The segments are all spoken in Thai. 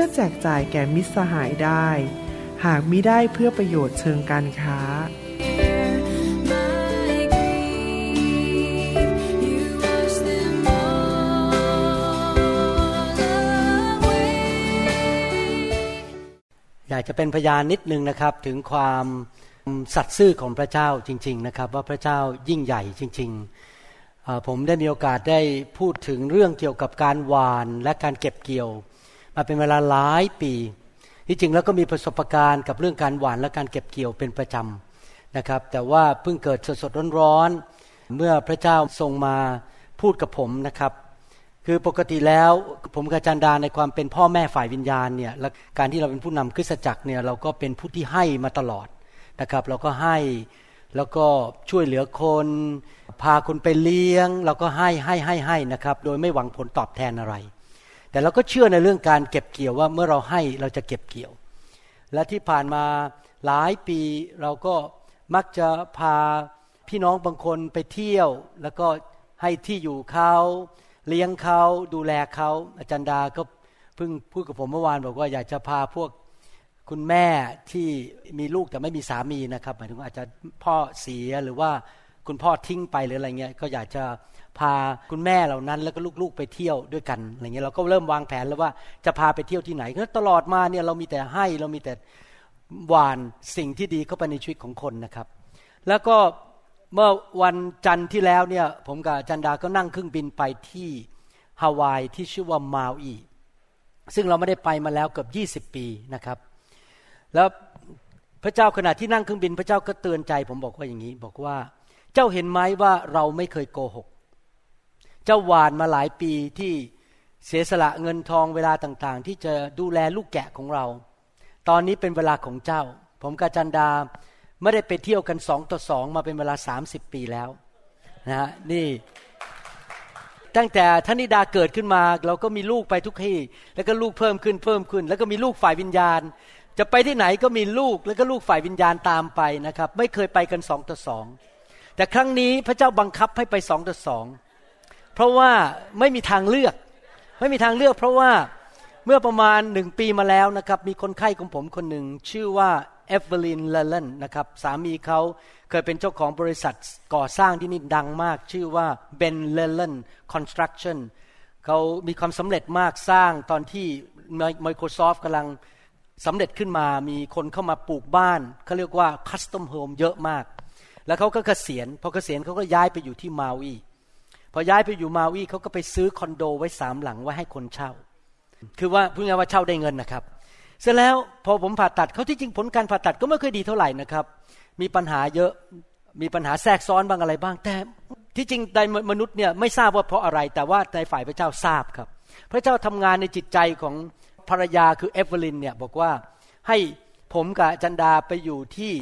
พื่อแจกจ่ายแก่มิตรสหายได้ หากมิได้เพื่อประโยชน์เชิงการค้า อยากจะเป็นพยานนิดนึงนะครับถึงความสัตย์ซื่อของพระเจ้าจริง ๆนะครับ ว่าพระเจ้ายิ่งใหญ่จริง ๆ ผมได้มีโอกาสได้พูดถึงเรื่องเกี่ยวกับการหวานและการเก็บเกี่ยว มาเป็นเวลาหลายปีที่จริงแล้วก็มีประสบการณ์กับเรื่องการหวานและการเก็บเกี่ยวเป็นประจำนะครับ แต่ว่าเพิ่งเกิดสดๆร้อนๆเมื่อพระเจ้าทรงมาพูดกับผมนะครับ คือปกติแล้วผมกับจันดาในความเป็นพ่อแม่ฝ่ายวิญญาณเนี่ยและการที่เราเป็นผู้นำคริสตจักรเนี่ยเราก็เป็นผู้ที่ให้มาตลอดนะครับ เราก็ให้แล้วก็ช่วยเหลือคน พาคนไปเลี้ยง เราก็ให้ให้ให้ให้นะครับ โดยไม่หวังผลตอบแทนอะไร แต่เราก็เชื่อในเรื่องการเก็บเกี่ยวว่าเมื่อเราให้เราจะเก็บเกี่ยว และที่ผ่านมาหลายปีเราก็มักจะพาพี่น้องบางคนไปเที่ยว แล้วก็ให้ที่อยู่เขาเลี้ยงเขาดูแลเขาอาจารย์ดาก็เพิ่งพูดกับผมเมื่อวานบอกว่าอยากจะพาพวกคุณแม่ที่มีลูกแต่ไม่มีสามีนะครับหมายถึงอาจจะพ่อเสียหรือว่าคุณพ่อทิ้งไปหรืออะไรเงี้ยก็อยากจะ พาคุณแม่เหล่านั้น แล้วก็ลูกๆไปเที่ยวด้วยกันอะไรเงี้ยเราก็เริ่มวางแผนแล้วว่าจะพาไปเที่ยวที่ไหนก็ตลอดมาเนี่ยเรามีแต่ให้เรามีแต่หวานสิ่งที่ดีเข้าไปในชีวิตของคนนะครับ แล้วก็เมื่อวันจันทร์ที่แล้วเนี่ยผมกับจันดาก็นั่งเครื่องบินไปที่ฮาวายที่ชื่อว่ามาอีซึ่งเราไม่ได้ไปมาแล้วเกือบ20 ปีนะครับ แล้วพระเจ้าขณะที่นั่งเครื่องบิน พระเจ้าก็เตือนใจ ผมบอกว่าอย่างนี้ บอกว่าเจ้าเห็นไหมว่าเราไม่เคยโกหก เจ้าหวานมาหลายปีที่เสียสละเงินทองเวลาต่างๆ ที่จะดูแลลูกแกะของเรา ตอนนี้เป็นเวลาของเจ้า ผมกับจันดาไม่ได้ไปเที่ยวกันสองต่อสองมาเป็นเวลาสามสิบปีแล้วนะฮะนี่ ตั้งแต่ท่านิดาเกิดขึ้นมา เราก็มีลูกไปทุกที่ แล้วก็ลูกเพิ่มขึ้นเพิ่มขึ้น แล้วก็มีลูกฝ่ายวิญญาณ จะไปที่ไหนก็มีลูกแล้วก็ลูกฝ่ายวิญญาณตามไปนะครับ ไม่เคยไปกันสองต่อสองแต่ครั้งนี้พระเจ้าบังคับให้ไปสองต่อสอง เพราะว่าไม่มีทางเลือก ไม่มีทางเลือก เพราะว่าเมื่อประมาณหนึ่งปีมาแล้วนะครับมีคนไข้ของผมคนหนึ่งชื่อว่า Evelyn Leland นะครับสามีเขาเคยเป็นเจ้าของบริษัทก่อสร้างที่นี่ดังมาก ชื่อว่า Ben Leland Construction เขามีความสำเร็จมากสร้างตอนที่ Microsoft กำลังสำเร็จขึ้นมามีคนเข้ามาปลูกบ้านเขาเรียกว่า custom home เยอะมาก แล้วเขาก็เกษียณพอเกษียณเขาก็ย้ายไปอยู่ที่มาวี พอย้ายไปอยู่มาวีเขาก็ไปซื้อคอนโดไว้สามหลังไว้ให้คนเช่า คือว่าพูดง่ายว่าเช่าได้เงินนะครับ เสร็จแล้วพอผมผ่าตัดเขาที่จริงผลการผ่าตัดก็ไม่เคยดีเท่าไหร่นะครับ มีปัญหาเยอะมีปัญหาแทรกซ้อนบ้างอะไรบ้าง แต่ที่จริงในมนุษย์เนี่ยไม่ทราบว่าเพราะอะไร แต่ว่าในฝ่ายพระเจ้าทราบครับ พระเจ้าทำงานในจิตใจของภรรยาคือ Evelyn เนี่ยบอกว่าให้ผมกับจันดาไปอยู่ที่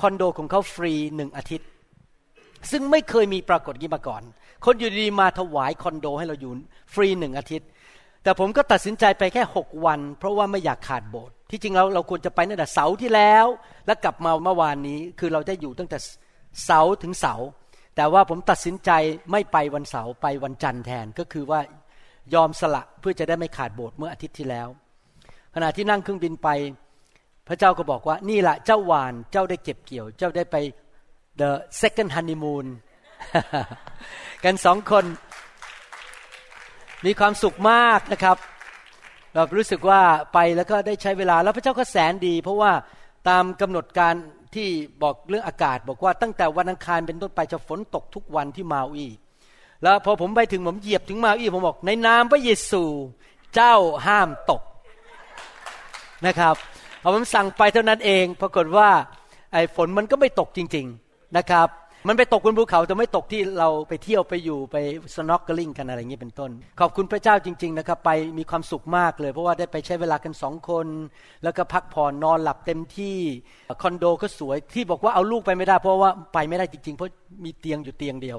คอนโดของเขาฟรีหนึ่งอาทิตย์ ซึ่งไม่เคยมีปรากฏการณ์นี้มาก่อน คนอยู่ดีๆมาถวายคอนโดให้เราอยู่ฟรีหนึ่งอาทิตย์ แต่ผมก็ตัดสินใจไปแค่หกวัน เพราะว่าไม่อยากขาดโบสถ์ที่จริงเราเราควรจะไปตั้งแต่เสาร์ที่แล้ว แล้วกลับมาเมื่อวานนี้คือเราได้อยู่ตั้งแต่เสาร์ถึงเสาร์แต่ว่าผมตัดสินใจไม่ไปวันเสาร์ไปวันจันทร์แทนก็คือว่ายอมสละเพื่อจะได้ไม่ขาดโบสถ์เมื่ออาทิตย์ที่แล้ว ขณะที่นั่งเครื่องบินไป พระเจ้าก็บอกว่านี่แหละเจ้าหวานเจ้าได้เก็บเกี่ยว เจ้าได้ไป the second honeymoon กันสองคน มีความสุขมากนะครับเรารู้สึกว่าไปแล้วก็ได้ใช้เวลาแล้วพระเจ้าก็แสนดี เพราะว่าตามกำหนดการที่บอกเรื่องอากาศ บอกว่าตั้งแต่วันอังคารเป็นต้นไปจะฝนตกทุกวันที่มาอีแล้วพอผมไปถึงผมเหยียบถึงมาอีผมบอก ในนามพระเยซูเจ้าห้ามตกนะครับพอผมสั่งไปเท่านั้นเอง ปรากฏว่าไอ้ฝนมันก็ไม่ตกจริง ๆนะครับ มันไปตกบนภูเขาแต่ไม่ตกที่เราไปเที่ยวไปอยู่ไป snorkeling กันอะไรอย่างนี้เป็นต้น ขอบคุณพระเจ้าจริง ๆ นะครับ ไปมีความสุขมากเลย เพราะว่าได้ไปใช้เวลากันสองคน แล้วก็พักผ่อนนอนหลับเต็มที่คอนโดก็สวยที่บอกว่าเอาลูกไปไม่ได้ เพราะว่าไปไม่ได้จริง ๆ เพราะมีเตียงอยู่เตียงเดียว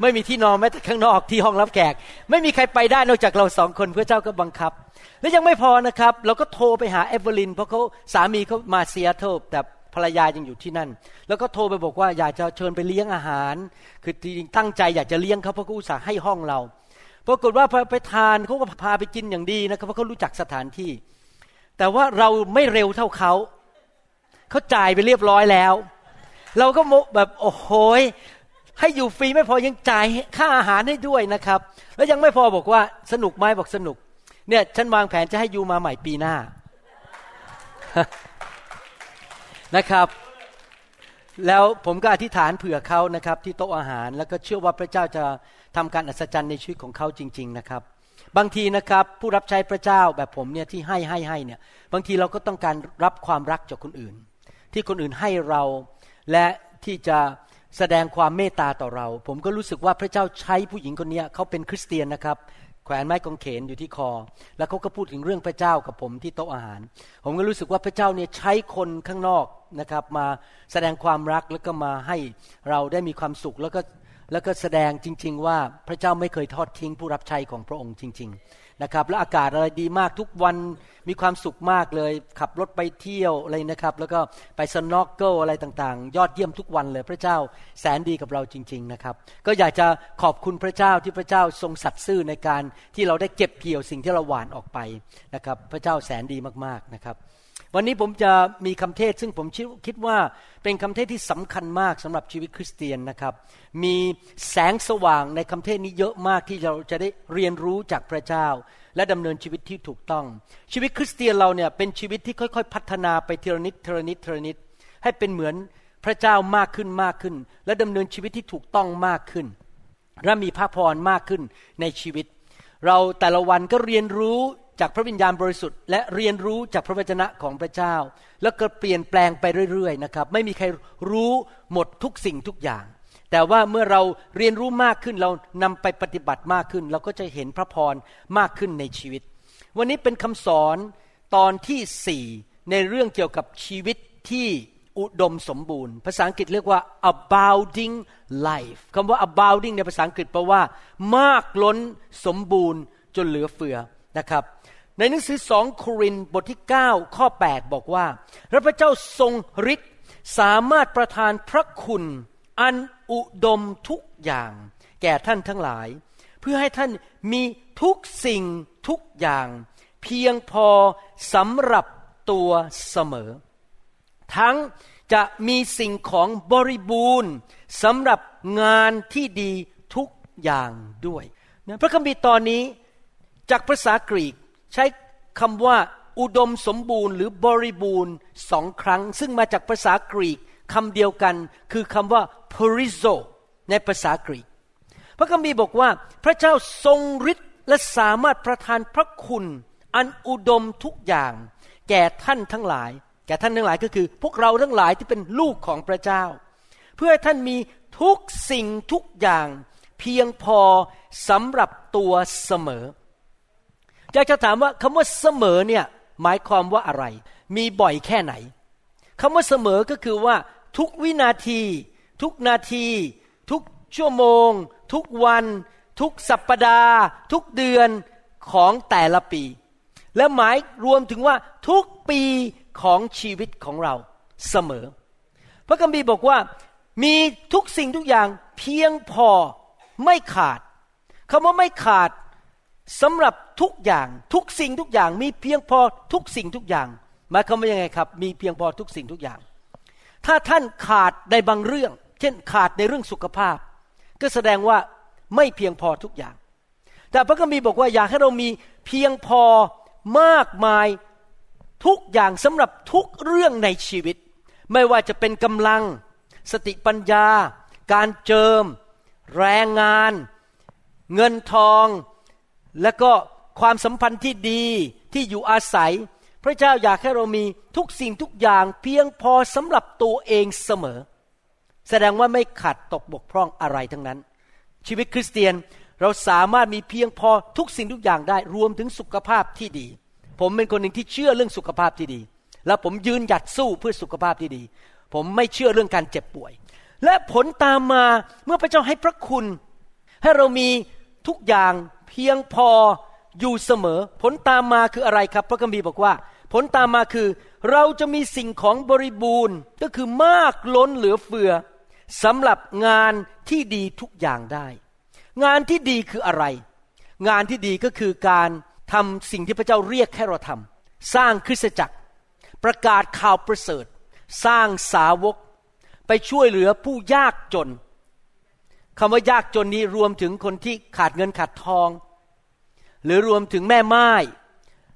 ไม่มีที่นอนแม้แต่ข้างนอกที่ห้องรับแขก ไม่มีใครไปได้นอกจากเราสองคนพระเจ้าก็บังคับ และยังไม่พอนะครับ เราก็โทรไปหา Evelyn เพราะเขาสามีเขามาเซียเทิลแต่ ภรรยายังอยู่ที่นั่น แล้วก็โทรไปบอกว่าอยากจะเชิญไปเลี้ยงอาหาร คือจริงตั้งใจอยากจะเลี้ยงเขาเพราะเขาอุตส่าห์ให้ห้องเราปรากฏว่าพอไปทานเขาก็พาไปกินอย่างดีนะครับเพราะเขารู้จักสถานที่ แต่ว่าเราไม่เร็วเท่าเขาเขาจ่ายไปเรียบร้อยแล้ว เราก็แบบโอ้โหให้อยู่ฟรีไม่พอยังจ่ายค่าอาหารให้ด้วยนะครับ แล้วยังไม่พอบอกว่าสนุกไหมบอกสนุก เนี่ยฉันวางแผนจะให้ยูมาใหม่ปีหน้า นะครับ แล้วผมก็อธิษฐานเผื่อเขานะครับ ที่โต๊ะอาหารแล้วก็เชื่อว่าพระเจ้าจะทำการอัศจรรย์ในชีวิตของเขาจริง ๆนะครับ บางทีนะครับผู้รับใช้พระเจ้าแบบผมเนี่ยที่ให้ให้ให้เนี่ยบางทีเราก็ต้องการรับความรักจากคนอื่น ที่คนอื่นให้เราและที่จะแสดงความเมตตาต่อเรา ผมก็รู้สึกว่าพระเจ้าใช้ผู้หญิงคนนี้เขาเป็นคริสเตียนนะครับ วนไม้กางเขนอยู่ที่คอ แล้วเขาก็พูดถึงเรื่องพระเจ้ากับผมที่โต๊ะอาหาร ผมก็รู้สึกว่าพระเจ้าเนี่ยใช้คนข้างนอกนะครับมาแสดงความรักแล้วก็มาให้เราได้มีความสุขแล้วก็แล้วก็แสดงจริง ๆ ว่าพระเจ้าไม่เคยทอดทิ้งผู้รับใช้ของพระองค์จริง ๆ นะครับ แล้วอากาศอะไรดีมากทุกวันมีความสุขมากเลย ขับรถไปเที่ยวอะไรนะครับ แล้วก็ไปสนอกเกิลอะไรต่างๆ ยอดเยี่ยมทุกวันเลย พระเจ้าแสนดีกับเราจริง ๆนะครับ ก็อยากจะขอบคุณพระเจ้าที่พระเจ้าทรงสัตย์ซื่อในการที่เราได้เก็บเกี่ยวสิ่งที่เราหวานออกไปนะครับ พระเจ้าแสนดีมากๆนะครับ วันนี้ผมจะมีคำเทศซึ่งผมคิดว่าเป็นคำเทศที่สำคัญมากสำหรับชีวิตคริสเตียนนะครับ มีแสงสว่างในคำเทศนี้เยอะมากที่เราจะได้เรียนรู้จากพระเจ้า และดำเนินชีวิตที่ถูกต้อง ชีวิตคริสเตียนเราเนี่ยเป็นชีวิตที่ค่อย ๆ พัฒนาไปทีละนิดทีละนิดทีละนิดให้เป็นเหมือนพระเจ้ามากขึ้นมากขึ้น และดำเนินชีวิตที่ถูกต้องมากขึ้นและมีพระพรมากขึ้นในชีวิต เราแต่ละวันก็เรียนรู้ จากพระวิญญาณบริสุทธิ์และเรียนรู้จากพระวจนะของพระเจ้า แล้วก็เปลี่ยนแปลงไปเรื่อยๆนะครับ ไม่มีใครรู้หมดทุกสิ่งทุกอย่าง แต่ว่าเมื่อเราเรียนรู้มากขึ้นเรานำไปปฏิบัติมากขึ้น เราก็จะเห็นพระพรมากขึ้นในชีวิต วันนี้เป็นคำสอนตอนที่สี่ในเรื่องเกี่ยวกับชีวิตที่อุดมสมบูรณ์ ภาษาอังกฤษเรียกว่า abounding life คำว่า abounding ในภาษาอังกฤษแปลว่า มากล้นสมบูรณ์จนเหลือเฟือนะครับ ในหนังสือสองโครินบทที่ 9 ข้อ 8 บอกว่า พระเจ้าทรงฤทธิ์สามารถประทานพระคุณ อันอุดมทุกอย่าง แก่ท่านทั้งหลาย เพื่อให้ท่านมีทุกสิ่งทุกอย่าง เพียงพอสำหรับตัวเสมอ ทั้งจะมีสิ่งของบริบูรณ์สำหรับงานที่ดีทุกอย่างด้วย พระคัมภีร์ตอนนี้จากภาษากรีก ใช้คำว่าอุดมสมบูรณ์หรือบริบูรณ์สองครั้ง ซึ่งมาจากภาษากรีกคำเดียวกันคือคำว่า perizo ในภาษากรีก พระคัมภีร์บอกว่า พระเจ้าทรงฤทธิ์และสามารถประทานพระคุณ อันอุดมทุกอย่าง แก่ท่านทั้งหลาย แก่ท่านทั้งหลายก็คือ พวกเราทั้งหลายที่เป็นลูกของพระเจ้า เพื่อท่านมีทุกสิ่งทุกอย่าง เพียงพอสำหรับตัวเสมอ อยากจะถามว่าคำว่าเสมอเนี่ยหมายความว่าอะไร มีบ่อยแค่ไหนคำว่าเสมอก็คือว่า ทุกวินาที ทุกนาที ทุกชั่วโมง ทุกวัน ทุกสัปปดาห์ ทุกเดือนของแต่ละปี และหมายรวมถึงว่าทุกปีของชีวิตของเราเสมอ พระคัมภีร์บอกว่า มีทุกสิ่งทุกอย่างเพียงพอไม่ขาดคำว่าไม่ขาดสำหรับ ทุกอย่างทุกสิ่งทุกอย่าง มีเพียงพอทุกสิ่งทุกอย่างหมายความว่ายังไงครับ มีเพียงพอทุกสิ่งทุกอย่าง ถ้าท่านขาดในบางเรื่อง เช่นขาดในเรื่องสุขภาพ ก็แสดงว่าไม่เพียงพอทุกอย่าง แต่พระคัมภีร์บอกว่าอยากให้เรามีเพียงพอมากมายทุกอย่างสำหรับทุกเรื่องในชีวิต ไม่ว่าจะเป็นกำลัง สติปัญญา การเจิม แรงงาน เงินทอง และก็ ความสัมพันธ์ที่ดีที่อยู่อาศัย พระเจ้าอยากให้เรามีทุกสิ่งทุกอย่างเพียงพอสำหรับตัวเองเสมอ แสดงว่าไม่ขาดตกบกพร่องอะไรทั้งนั้น ชีวิตคริสเตียนเราสามารถมีเพียงพอทุกสิ่งทุกอย่างได้รวมถึงสุขภาพที่ดี ผมเป็นคนหนึ่งที่เชื่อเรื่องสุขภาพที่ดี และผมยืนหยัดสู้เพื่อสุขภาพที่ดี ผมไม่เชื่อเรื่องการเจ็บป่วย และผลตามมาเมื่อพระเจ้าให้พระคุณ ให้เรามีทุกอย่างเพียงพอ อยู่เสมอ ผลตามมาคืออะไรครับ พระคัมภีร์บอกว่า ผลตามมาคือ เราจะมีสิ่งของบริบูรณ์ก็คือมากล้นเหลือเฟือสำหรับงานที่ดีทุกอย่างได้ งานที่ดีคืออะไร งานที่ดีก็คือการทำสิ่งที่พระเจ้าเรียกให้เราทำสร้างคริสตจักร ประกาศข่าวประเสริฐ สร้างสาวก ไปช่วยเหลือผู้ยากจนคำว่ายากจนนี้รวมถึงคนที่ขาดเงินขาดทอง หรือรวมถึงแม่ไม้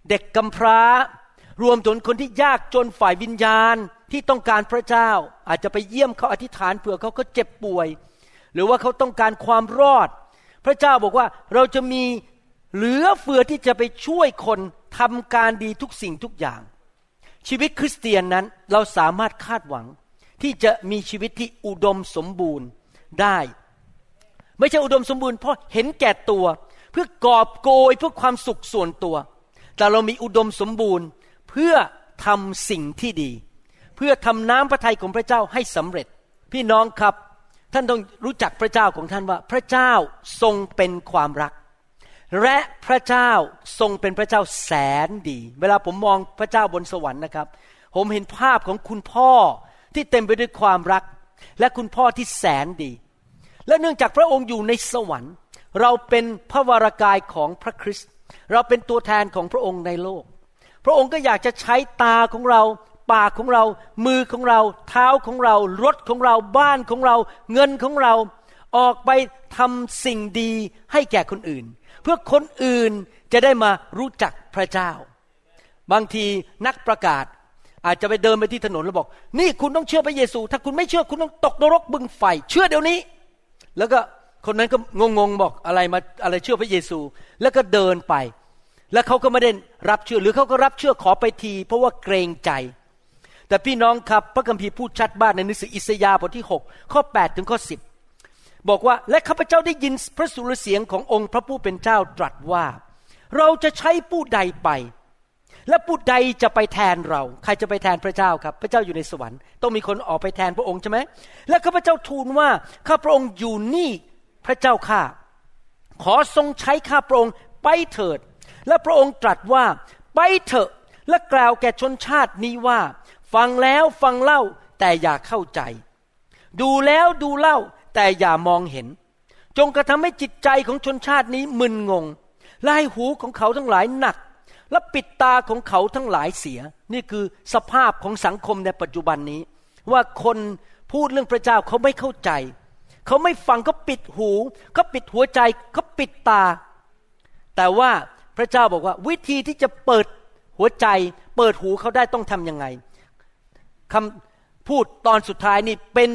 เด็กกำพร้า รวมถึงคนที่ยากจนฝ่ายวิญญาณที่ต้องการพระเจ้า อาจจะไปเยี่ยมเขาอธิษฐานเผื่อเขาเขาเจ็บป่วย หรือว่าเขาต้องการความรอด พระเจ้าบอกว่าเราจะมีเหลือเฟือที่จะไปช่วยคนทำการดีทุกสิ่งทุกอย่าง ชีวิตคริสเตียนนั้นเราสามารถคาดหวัง ที่จะมีชีวิตที่อุดมสมบูรณ์ได้ ไม่ใช่อุดมสมบูรณ์เพราะเห็นแก่ตัว พื่อกอบโกยเพื่อความสุขส่วนตัว แต่เรามีอุดมสมบูรณ์เพื่อทำสิ่งที่ดี เพื่อทำน้ำพระทัยของพระเจ้าให้สำเร็จ พี่น้องครับท่านต้องรู้จักพระเจ้าของท่านว่า พระเจ้าทรงเป็นความรัก และพระเจ้าทรงเป็นพระเจ้าแสนดี เวลาผมมองพระเจ้าบนสวรรค์นะครับ ผมเห็นภาพของคุณพ่อที่เต็มไปด้วยความรัก และคุณพ่อที่แสนดี และเนื่องจากพระองค์อยู่ในสวรรค์ เราเป็นพระวรากายของพระคริสต์เราเป็นตัวแทนของพระองค์ในโลก พระองค์ก็อยากจะใช้ตาของเรา ปากของเรา มือของเรา เท้าของเรา รถของเรา บ้านของเรา เงินของเรา ออกไปทำสิ่งดีให้แก่คนอื่น เพื่อคนอื่นจะได้มารู้จักพระเจ้า บางทีนักประกาศอาจจะไปเดินไปที่ถนนแล้วบอก นี่คุณต้องเชื่อพระเยซู ถ้าคุณไม่เชื่อคุณต้องตกนรกบึงไฟ เชื่อเดี๋ยวนี้ แล้วก็ คนนั้นก็งงๆบอกอะไรมาอะไรเชื่อพระเยซู แล้วก็เดินไป แล้วเขาก็ไม่ได้รับเชื่อ หรือเขาก็รับเชื่อขอไปที เพราะว่าเกรงใจ แต่พี่น้องครับพระคัมภีร์พูดชัดบ้านในหนังสืออิสยาห์บทที่ 6 ข้อ 8 ถึงข้อ 10 บอกว่าและข้าพเจ้าได้ยินพระสุรเสียงขององค์พระผู้เป็นเจ้าตรัสว่า เราจะใช้ผู้ใดไป และผู้ใดจะไปแทนเรา ใครจะไปแทนพระเจ้าครับ พระเจ้าอยู่ในสวรรค์ต้องมีคนออกไปแทนพระองค์ใช่ไหมและข้าพเจ้าทูลว่าข้าพระองค์อยู่นี่ พระเจ้าข้าขอทรงใช้ข้าพระองค์ไปเถิด และพระองค์ตรัสว่าไปเถอะและกล่าวแก่ชนชาตินี้ว่า ฟังแล้วฟังเล่าแต่อย่าเข้าใจ ดูแล้วดูเล่าแต่อย่ามองเห็น จงกระทำให้จิตใจของชนชาตินี้มึนงงและให้หูของเขาทั้งหลายหนัก และปิดตาของเขาทั้งหลายเสีย นี่คือสภาพของสังคมในปัจจุบันนี้ ว่าคนพูดเรื่องพระเจ้าเขาไม่เข้าใจ เขาไม่ฟังเขาปิดหูเขาปิดหัวใจเขาปิดตา แต่ว่าพระเจ้าบอกว่า วิธีที่จะเปิดหัวใจ เปิดหูเขาได้ต้องทำยังไงคำพูดตอนสุดท้ายนี่เป็น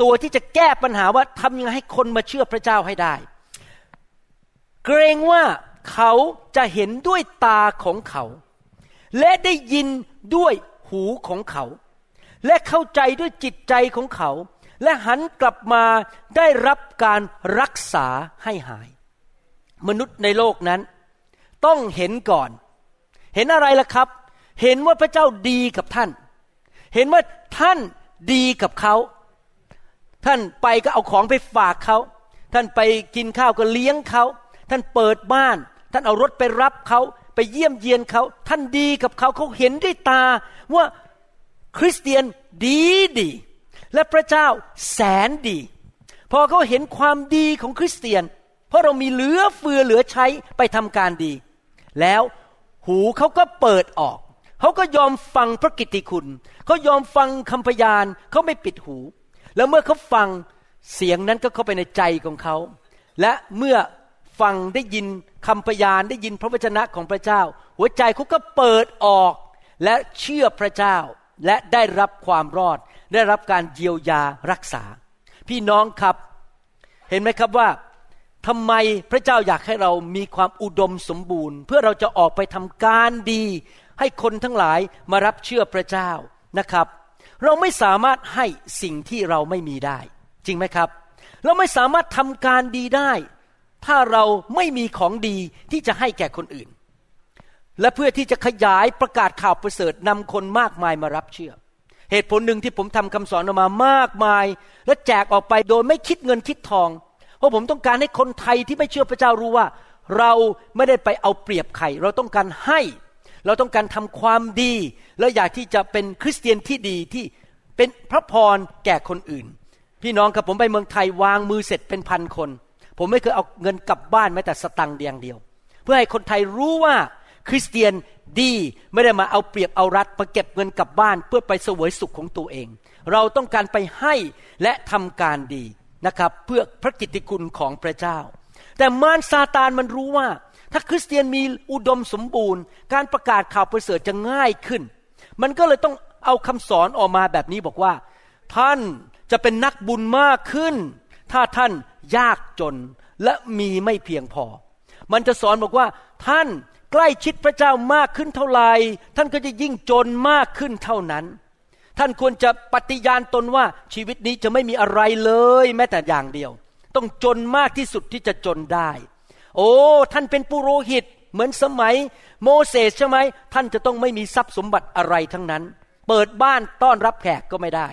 ตัวที่จะแก้ปัญหาว่าทำยังไงให้คนมาเชื่อพระเจ้าให้ได้ เกรงว่าเขาจะเห็นด้วยตาของเขา และได้ยินด้วยหูของเขา และเข้าใจด้วยจิตใจของเขา และหันกลับมาได้รับการรักษาให้หาย มนุษย์ในโลกนั้น ต้องเห็นก่อน เห็นอะไรล่ะครับ เห็นว่าพระเจ้าดีกับท่าน เห็นว่าท่านดีกับเขา ท่านไปก็เอาของไปฝากเขา ท่านไปกินข้าวก็เลี้ยงเขา ท่านเปิดบ้าน ท่านเอารถไปรับเขาไปเยี่ยมเยียนเขา ท่านดีกับเขาเขาเห็นด้วยตาว่าคริสเตียนดีดี และพระเจ้าแสนดี พอเขาเห็นความดีของคริสเตียน เพราะเรามีเหลือเฟือเหลือใช้ไปทำการดี แล้วหูเขาก็เปิดออก เขาก็ยอมฟังพระกิตติคุณ เขายอมฟังคำพยานเขาไม่ปิดหู แล้วเมื่อเขาฟังเสียงนั้นก็เข้าไปในใจของเขา และเมื่อฟังได้ยินคำพยานได้ยินพระวจนะของพระเจ้า หัวใจเขาก็เปิดออกและเชื่อพระเจ้าและได้รับความรอด ได้รับการเยียวยารักษา พี่น้องครับ เห็นไหมครับว่าทำไมพระเจ้าอยากให้เรามีความอุดมสมบูรณ์ เพื่อเราจะออกไปทำการดี ให้คนทั้งหลายมารับเชื่อพระเจ้านะครับ เราไม่สามารถให้สิ่งที่เราไม่มีได้ จริงไหมครับ เราไม่สามารถทำการดีได้ ถ้าเราไม่มีของดีที่จะให้แก่คนอื่น และเพื่อที่จะขยายประกาศข่าวประเสริฐนำคนมากมายมารับเชื่อ เหตุผลหนึ่งที่ผมทำคำสอนออกมามากมาย และแจกออกไปโดยไม่คิดเงินคิดทอง เพราะผมต้องการให้คนไทยที่ไม่เชื่อพระเจ้ารู้ว่า เราไม่ได้ไปเอาเปรียบใครเราต้องการให้ เราต้องการทำความดี และอยากที่จะเป็นคริสเตียนที่ดีที่เป็นพระพรแก่คนอื่น พี่น้องครับผมไปเมืองไทยวางมือเสร็จเป็นพันคน ผมไม่เคยเอาเงินกลับบ้านแม้แต่สตังค์เดียงเดียว เพื่อให้คนไทยรู้ว่า คริสเตียนดีไม่ได้มาเอาเปรียบเอารัดมาเก็บเงินกลับบ้านเพื่อไปเสวยสุขของตัวเอง เราต้องการไปให้และทำการดีนะครับ เพื่อพระกิตติคุณของพระเจ้า แต่มารซาตานมันรู้ว่า ถ้าคริสเตียนมีอุดมสมบูรณ์ การประกาศข่าวประเสริฐจะง่ายขึ้น มันก็เลยต้องเอาคำสอนออกมาแบบนี้บอกว่า ท่านจะเป็นนักบุญมากขึ้น ถ้าท่านยากจนและมีไม่เพียงพอ มันจะสอนบอกว่าท่าน ใกล้ชิดพระเจ้ามากขึ้นเท่าไหร่ท่านก็จะยิ่งจนมากขึ้นเท่านั้น ท่านควรจะปฏิญาณตนว่าชีวิตนี้จะไม่มีอะไรเลย แม้แต่อย่างเดียว ต้องจนมากที่สุดที่จะจนได้ โอ้ท่านเป็นปุโรหิตเหมือนสมัย โมเสสใช่ไหมท่านจะต้องไม่มีทรัพย์สมบัติอะไรทั้งนั้น เปิดบ้านต้อนรับแขกก็ไม่ได้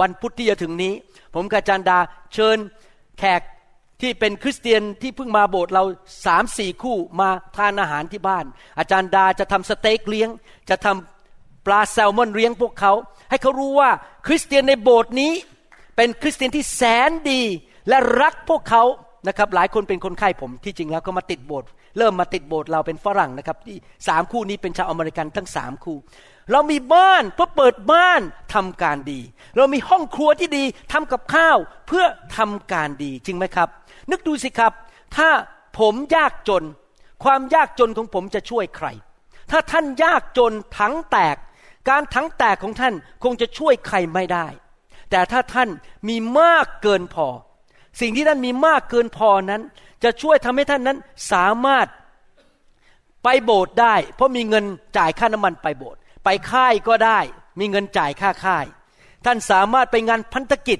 วันพุธที่จะถึงนี้ ผมกาจารดาเชิญแขก ที่เป็นคริสเตียนที่เพิ่งมาโบสถ์เราสามสี่คู่มาทานอาหารที่บ้าน อาจารย์ดาจะทำสเต็กเลี้ยง จะทำปลาแซลมอนเลี้ยงพวกเขา ให้เขารู้ว่าคริสเตียนในโบสถ์นี้ เป็นคริสเตียนที่แสนดีและรักพวกเขานะครับหลายคนเป็นคนไข้ผมที่จริงแล้วก็มาติดโบสถ์เริ่มมาติดโบสถ์เราเป็นฝรั่งนะครับที่สามคู่นี้เป็นชาวอเมริกันทั้งสามคู่ เรามีบ้านเพื่อเปิดบ้านทำการดี เรามีห้องครัวที่ดีทำกับข้าวเพื่อทำการดีจริงไหมครับ นึกดูสิครับ ถ้าผมยากจน ความยากจนของผมจะช่วยใคร ถ้าท่านยากจนทั้งแตก การทั้งแตกของท่านคงจะช่วยใครไม่ได้ แต่ถ้าท่านมีมากเกินพอ สิ่งที่ท่านมีมากเกินพอนั้น จะช่วยทำให้ท่านนั้นสามารถไปโบสถ์ได้ เพราะมีเงินจ่ายค่าน้ำมันไปโบสถ์ไปค่ายก็ได้ มีเงินจ่ายค่าค่าย ท่านสามารถไปงานพันธกิจ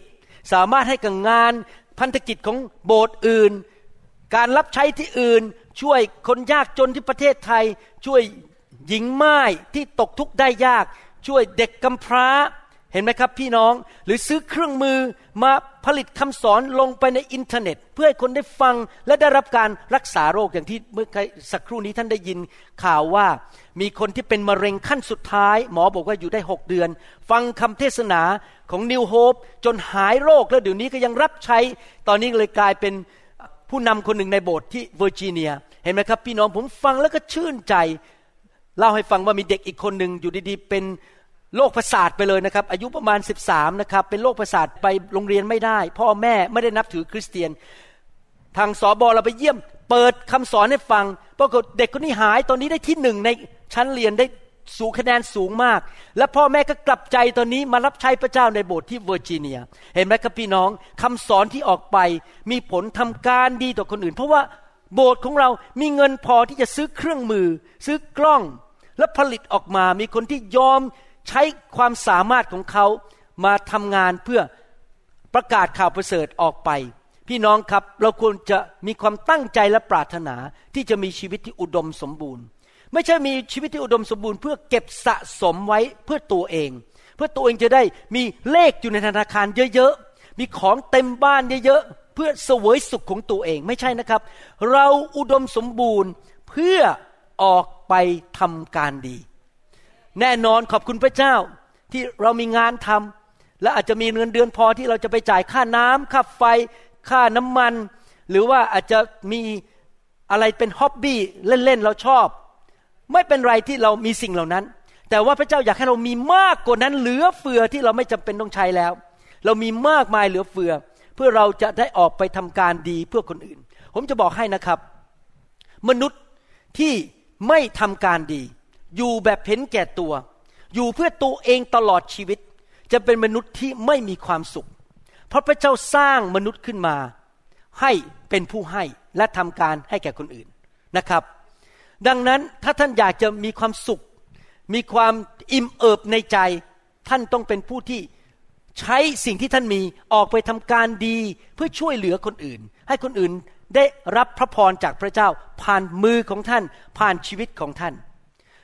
สามารถให้กับงาน พันธกิจของโบสถ์อื่น การรับใช้ที่อื่น ช่วยคนยากจนที่ประเทศไทย ช่วยหญิงไม้ที่ตกทุกข์ได้ยาก ช่วยเด็กกำพร้า เห็นไหมครับพี่น้องหรือซื้อเครื่องมือมาผลิตคำสอนลงไปในอินเทอร์เน็ต เพื่อให้คนได้ฟังและได้รับการรักษาโรคอย่างที่เมื่อสักครู่นี้ท่านได้ยินข่าวว่า มีคนที่เป็นมะเร็งขั้นสุดท้าย หมอบอกว่าอยู่ได้หกเดือน ฟังคำเทศนาของนิวโฮปจนหายโรคแล้วเดี๋ยวนี้ก็ยังรับใช้ ตอนนี้เลยกลายเป็นผู้นำคนหนึ่งในโบสถ์ที่เวอร์จิเนีย เห็นไหมครับ พี่น้องผมฟังแล้วก็ชื่นใจ เล่าให้ฟังว่ามีเด็กอีกคนหนึ่งอยู่ดีๆเป็น โรคประสาทไปเลยนะครับ อายุประมาณ 13นะครับ เป็นโรคประสาทไปโรงเรียนไม่ได้ พ่อแม่ไม่ได้นับถือคริสเตียน ทางสอบอเราไปเยี่ยม เปิดคำสอนให้ฟังปรากฏเด็กคนนี้หายตอนนี้ได้ที่หนึ่งในชั้นเรียนได้สูงคะแนนสูงมาก และพ่อแม่ก็กลับใจตอนนี้มารับใช้พระเจ้าในโบสถ์ที่เวอร์จิเนีย เห็นไหมครับพี่น้องคำสอนที่ออกไปมีผลทำการดีต่อคนอื่น เพราะว่าโบสถ์ของเรามีเงินพอที่จะซื้อเครื่องมือ ซื้อกล้อง และผลิตออกมามีคนที่ยอม ใช้ความสามารถของเขามาทำงานเพื่อประกาศข่าวประเสริฐออกไป พี่น้องครับเราควรจะมีความตั้งใจและปรารถนาที่จะมีชีวิตที่อุดมสมบูรณ์ ไม่ใช่มีชีวิตที่อุดมสมบูรณ์ เพื่อเก็บสะสมไว้เพื่อตัวเอง เพื่อตัวเองจะได้มีเลขอยู่ในธนาคารเยอะๆมีของเต็มบ้านเยอะๆเพื่อเสวยสุขของตัวเองไม่ใช่นะครับ เราอุดมสมบูรณ์เพื่อออกไปทำการดี แน่นอนขอบคุณพระเจ้าที่เรามีงานทำและอาจจะมีเงินเดือนพอที่เราจะไปจ่ายค่าน้ำค่าไฟ ค่าน้ำมัน หรือว่าอาจจะมีอะไรเป็นฮ็อบบี้เล่นๆเราชอบ ไม่เป็นไรที่เรามีสิ่งเหล่านั้น แต่ว่าพระเจ้าอยากให้เรามีมากกว่านั้น เหลือเฟือที่เราไม่จำเป็นต้องใช้แล้ว เรามีมากมายเหลือเฟือ เพื่อเราจะได้ออกไปทำการดีเพื่อคนอื่น ผมจะบอกให้นะครับ มนุษย์ที่ไม่ทำการดี อยู่แบบเห็นแก่ตัว อยู่เพื่อตัวเองตลอดชีวิต จะเป็นมนุษย์ที่ไม่มีความสุข เพราะพระเจ้าสร้างมนุษย์ขึ้นมา ให้เป็นผู้ให้และทำการให้แก่คนอื่นนะครับ ดังนั้นถ้าท่านอยากจะมีความสุข มีความอิ่มเอิบในใจ ท่านต้องเป็นผู้ที่ใช้สิ่งที่ท่านมีออกไปทำการดีเพื่อช่วยเหลือคนอื่น ให้คนอื่นได้รับพระพรจากพระเจ้าผ่านมือของท่านผ่านชีวิตของท่าน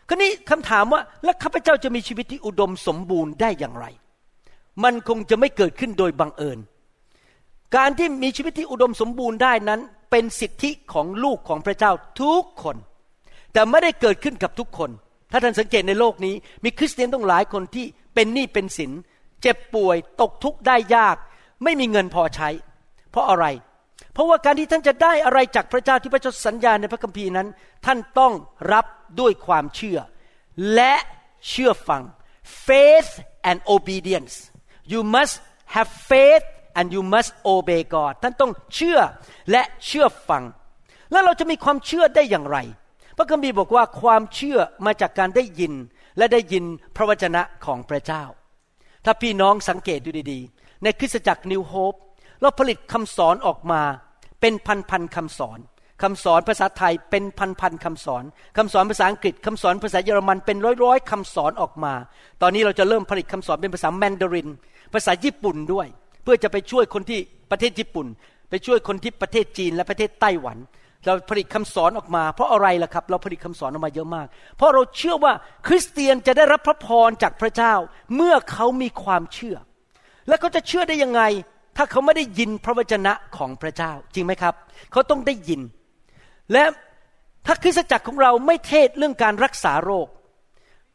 คราวนี้คำถามว่าแล้วข้าพเจ้าจะมีชีวิตที่อุดมสมบูรณ์ได้อย่างไร มันคงจะไม่เกิดขึ้นโดยบังเอิญ การที่มีชีวิตที่อุดมสมบูรณ์ได้นั้น เป็นสิทธิของลูกของพระเจ้าทุกคน แต่ไม่ได้เกิดขึ้นกับทุกคน ถ้าท่านสังเกตในโลกนี้ มีคริสเตียนต้องหลายคนที่เป็นหนี้เป็นสิน เจ็บป่วย ตกทุกข์ได้ยาก ไม่มีเงินพอใช้ เพราะอะไร เพราะว่าการที่ท่านจะได้อะไรจากพระเจ้าที่พระเจ้าสัญญาในพระคัมภีร์นั้น ท่านต้องรับด้วยความเชื่อ และเชื่อฟัง faith and obedience you must have faith and you must obey God ท่านต้องเชื่อและเชื่อฟัง แล้วเราจะมีความเชื่อได้อย่างไร พระคัมภีร์บอกว่าความเชื่อมาจากการได้ยินและได้ยินพระวจนะของพระเจ้า ถ้าพี่น้องสังเกตดูดีๆ ในคริสตจักรนิวโฮปเราผลิตคำสอนออกมา เป็นพันๆคำสอนคำสอนภาษาไทยเป็นพันๆคำสอนคำสอนภาษาอังกฤษคำสอนภาษาเยอรมันเป็นร้อยๆคำสอนออกมา ตอนนี้เราจะเริ่มผลิตคำสอนเป็นภาษาแมนดาริน ภาษาญี่ปุ่นด้วย เพื่อจะไปช่วยคนที่ประเทศญี่ปุ่น ไปช่วยคนที่ประเทศจีนและประเทศไต้หวัน เราผลิตคำสอนออกมา เพราะอะไรล่ะครับ เราผลิตคำสอนออกมาเยอะมาก เพราะเราเชื่อว่าคริสเตียนจะได้รับพระพรจากพระเจ้า เมื่อเขามีความเชื่อ และเขาจะเชื่อได้ยังไง ถ้าเขาไม่ได้ยินพระวจนะของพระเจ้าจริงไหมครับ เขาต้องได้ยิน และถ้าคริสตจักรของเราไม่เทศเรื่องการรักษาโรค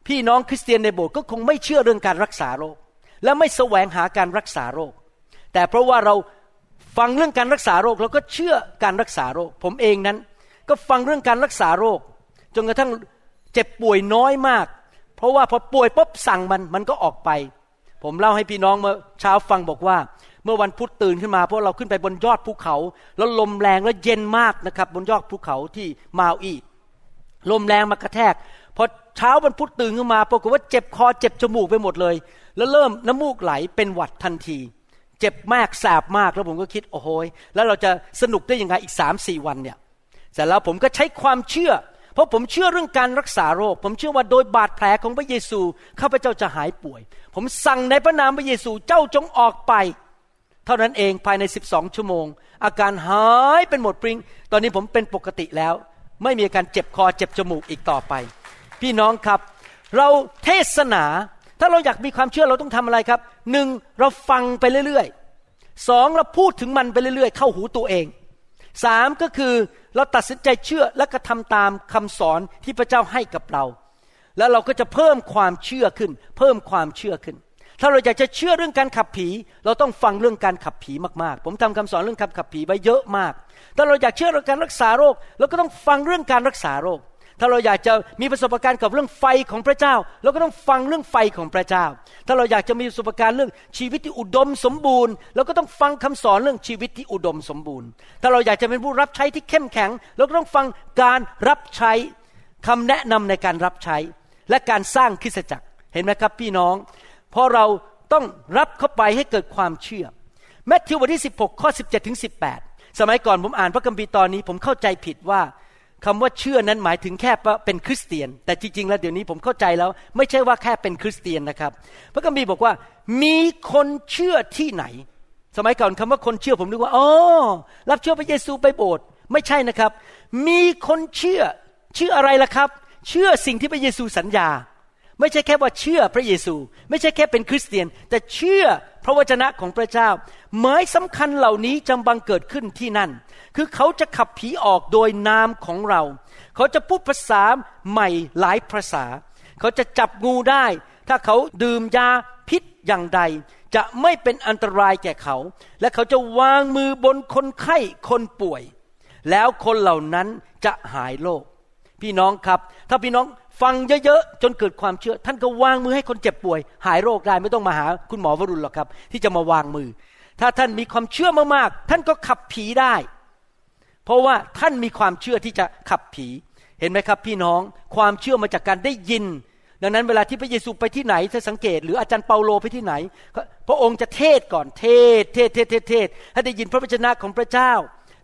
พี่น้องคริสเตียนในโบสถ์ก็คงไม่เชื่อเรื่องการรักษาโรค และไม่แสวงหาการรักษาโรค แต่เพราะว่าเราฟังเรื่องการรักษาโรคเราก็เชื่อการรักษาโรค ผมเองนั้น ก็ฟังเรื่องการรักษาโรค จนกระทั่งเจ็บป่วยน้อยมาก เพราะว่าพอป่วยปุ๊บสั่งมันมันก็ออกไป ผมเล่าให้พี่น้องเมื่อเช้าฟังบอกว่า เมื่อวันพุธตื่นขึ้นมาเพราะเราขึ้นไปบนยอดภูเขา แล้วลมแรงแล้วเย็นมากนะครับ บนยอดภูเขาที่มาอีลมแรงมากระแทกพอเช้าวันพุธตื่นขึ้นมาปรากฏว่าเจ็บคอเจ็บจมูกไปหมดเลย แล้วเริ่มน้ำมูกไหลเป็นหวัดทันที เจ็บมากแสบมากแล้วผมก็คิดโอ้โหแล้วเราจะสนุกได้ยังไงอีกสามสี่วันเนี่ยเสร็จแล้วผมก็ใช้ความเชื่อ เพราะผมเชื่อเรื่องการรักษาโรค ผมเชื่อว่าโดยบาดแผลของพระเยซูข้าพเจ้าจะหายป่วย ผมสั่งในพระนามพระเยซูเจ้าจงออกไป ท่านั้นเองภายในสิบสองชั่วโมง อาการหายเป็นหมดปริง ตอนนี้ผมเป็นปกติแล้ว ไม่มีอาการเจ็บคอเจ็บจมูกอีกต่อไป พี่น้องครับ เราเทศนา ถ้าเราอยากมีความเชื่อเราต้องทำอะไรครับหนึ่งเราฟังไปเรื่อยๆสองเราพูดถึงมันไปเรื่อยๆ เข้าหูตัวเองสามก็คือเราตัดสินใจเชื่อและกระทำตามคำสอนที่พระเจ้าให้กับเรา แล้วเราก็จะเพิ่มความเชื่อขึ้น เพิ่มความเชื่อขึ้น ถ้าเราอยากจะเชื่อเรื่องการขับผี เราต้องฟังเรื่องการขับผีมากๆ ผมทำคำสอนเรื่องการขับผีไว้เยอะมาก ถ้าเราอยากเชื่อเรื่องการรักษาโรค เราก็ต้องฟังเรื่องการรักษาโรค ถ้าเราอยากจะมีประสบการณ์กับเรื่องไฟของพระเจ้า เราก็ต้องฟังเรื่องไฟของพระเจ้า ถ้าเราอยากจะมีประสบการณ์เรื่องชีวิตที่อุดมสมบูรณ์ เราก็ต้องฟังคำสอนเรื่องชีวิตที่อุดมสมบูรณ์ ถ้าเราอยากจะเป็นผู้รับใช้ที่เข้มแข็ง เราก็ต้องฟังการรับใช้คำแนะนำในการรับใช้ และการสร้างคริสตจักร เห็นไหมครับพี่น้อง เพราะเราต้องรับเข้าไปให้เกิดความเชื่อแมทธิวบทที่ 16 ข้อ 17ถึง18 สมัยก่อนผมอ่านพระคัมภีร์ตอนนี้ ผมเข้าใจผิดว่าคำว่าเชื่อนั้นหมายถึงแค่เป็นคริสเตียน แต่จริงๆ แล้วเดี๋ยวนี้ผมเข้าใจแล้ว ไม่ใช่ว่าแค่เป็นคริสเตียนนะครับ พระคัมภีร์บอกว่า มีคนเชื่อที่ไหน สมัยก่อนคำว่าคนเชื่อผมนึกว่าอ๋อรับเชื่อพระเยซูไปโบสถ์ไม่ใช่นะครับ มีคนเชื่อเชื่ออะไรล่ะครับ เชื่อสิ่งที่พระเยซูสัญญา ไม่ใช่แค่ว่าเชื่อพระเยซู ไม่ใช่แค่เป็นคริสเตียน แต่เชื่อพระวจนะของพระเจ้า หมายสำคัญเหล่านี้จำบังเกิดขึ้นที่นั่น คือเขาจะขับผีออกโดยนามของเรา เขาจะพูดภาษาใหม่หลายภาษา เขาจะจับงูได้ ถ้าเขาดื่มยาพิษอย่างใด จะไม่เป็นอันตรายแก่เขา และเขาจะวางมือบนคนไข้คนป่วย แล้วคนเหล่านั้นจะหายโรค พี่น้องครับ ถ้าพี่น้องฟังเยอะๆจนเกิดความเชื่อ ท่านก็วางมือให้คนเจ็บป่วย หายโรคได้ไม่ต้องมาหาคุณหมอวรุณหรอกครับ ที่จะมาวางมือ ถ้าท่านมีความเชื่อมากๆท่านก็ขับผีได้ เพราะว่าท่านมีความเชื่อที่จะขับผีเห็นไหมครับ พี่น้องความเชื่อมาจากการได้ยิน ดังนั้นเวลาที่พระเยซูไปที่ไหนถ้าสังเกต หรืออาจารย์เปาโลไปที่ไหน พระองค์จะเทศก่อนเทศเทศเทศเทศเทศให้ได้ยินพระวจนะของพระเจ้า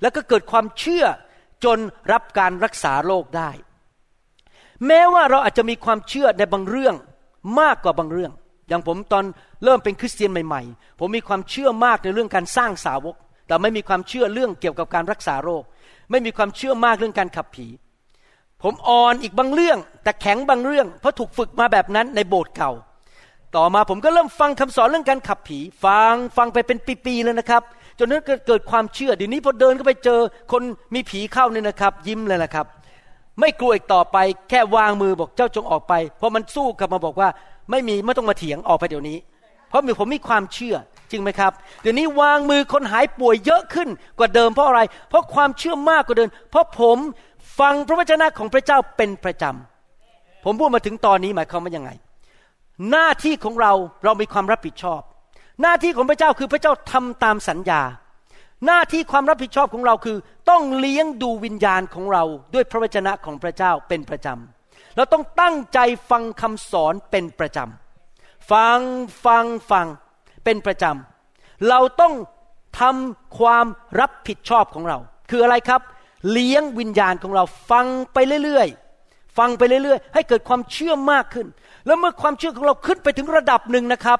แล้วก็เกิดความเชื่อจนรับการรักษาโรคได้ แม้ว่าเราอาจจะมีความเชื่อในบางเรื่องมากกว่าบางเรื่อง อย่างผมตอนเริ่มเป็นคริสเตียนใหม่ ๆ ผมมีความเชื่อมากในเรื่องการสร้างสาวก แต่ไม่มีความเชื่อเรื่องเกี่ยวกับการรักษาโรค ไม่มีความเชื่อมากเรื่องการขับผี ผมอ่อนอีกบางเรื่อง แต่แข็งบางเรื่อง เพราะถูกฝึกมาแบบนั้นในโบสถ์เก่า ต่อมาผมก็เริ่มฟังคำสอนเรื่องการขับผี ฟังฟังไปเป็นปีๆเลยนะครับจนนั้นเกิดความเชื่อเดี๋ยวนี้พอเดินก็ไปเจอคนมีผีเข้าเนี่ยนะครับ ยิ้มเลยนะครับ ไม่กลัวอีกต่อไปแค่วางมือบอกเจ้าจงออกไป เพราะมันสู้กลับมาบอกว่า ไม่มีไม่ต้องมาเถียงออกไปเดี๋ยวนี้ เพราะมีผมมีความเชื่อจริงไหมครับ เดี๋ยวนี้วางมือคนหายป่วยเยอะขึ้นกว่าเดิมเพราะอะไร เพราะความเชื่อมากกว่าเดิมเพราะผมฟังพระวจนะของพระเจ้าเป็นประจำผมพูดมาถึงตอนนี้หมายความว่ายังไง หน้าที่ของเราเรามีความรับผิดชอบ หน้าที่ของพระเจ้าคือพระเจ้าทำตามสัญญา หน้าที่ความรับผิดชอบของเราคือ ต้องเลี้ยงดูวิญญาณของเราด้วยพระวจนะของพระเจ้าเป็นประจำเราต้องตั้งใจฟังคำสอนเป็นประจำฟังฟังฟังเป็นประจำเราต้องทำความรับผิดชอบของเรา คืออะไรครับ เลี้ยงวิญญาณของเราฟังไปเรื่อยๆ ฟังไปเรื่อยๆ ให้เกิดความเชื่อมากขึ้น แล้วเมื่อความเชื่อของเราขึ้นไปถึงระดับหนึ่งนะครับ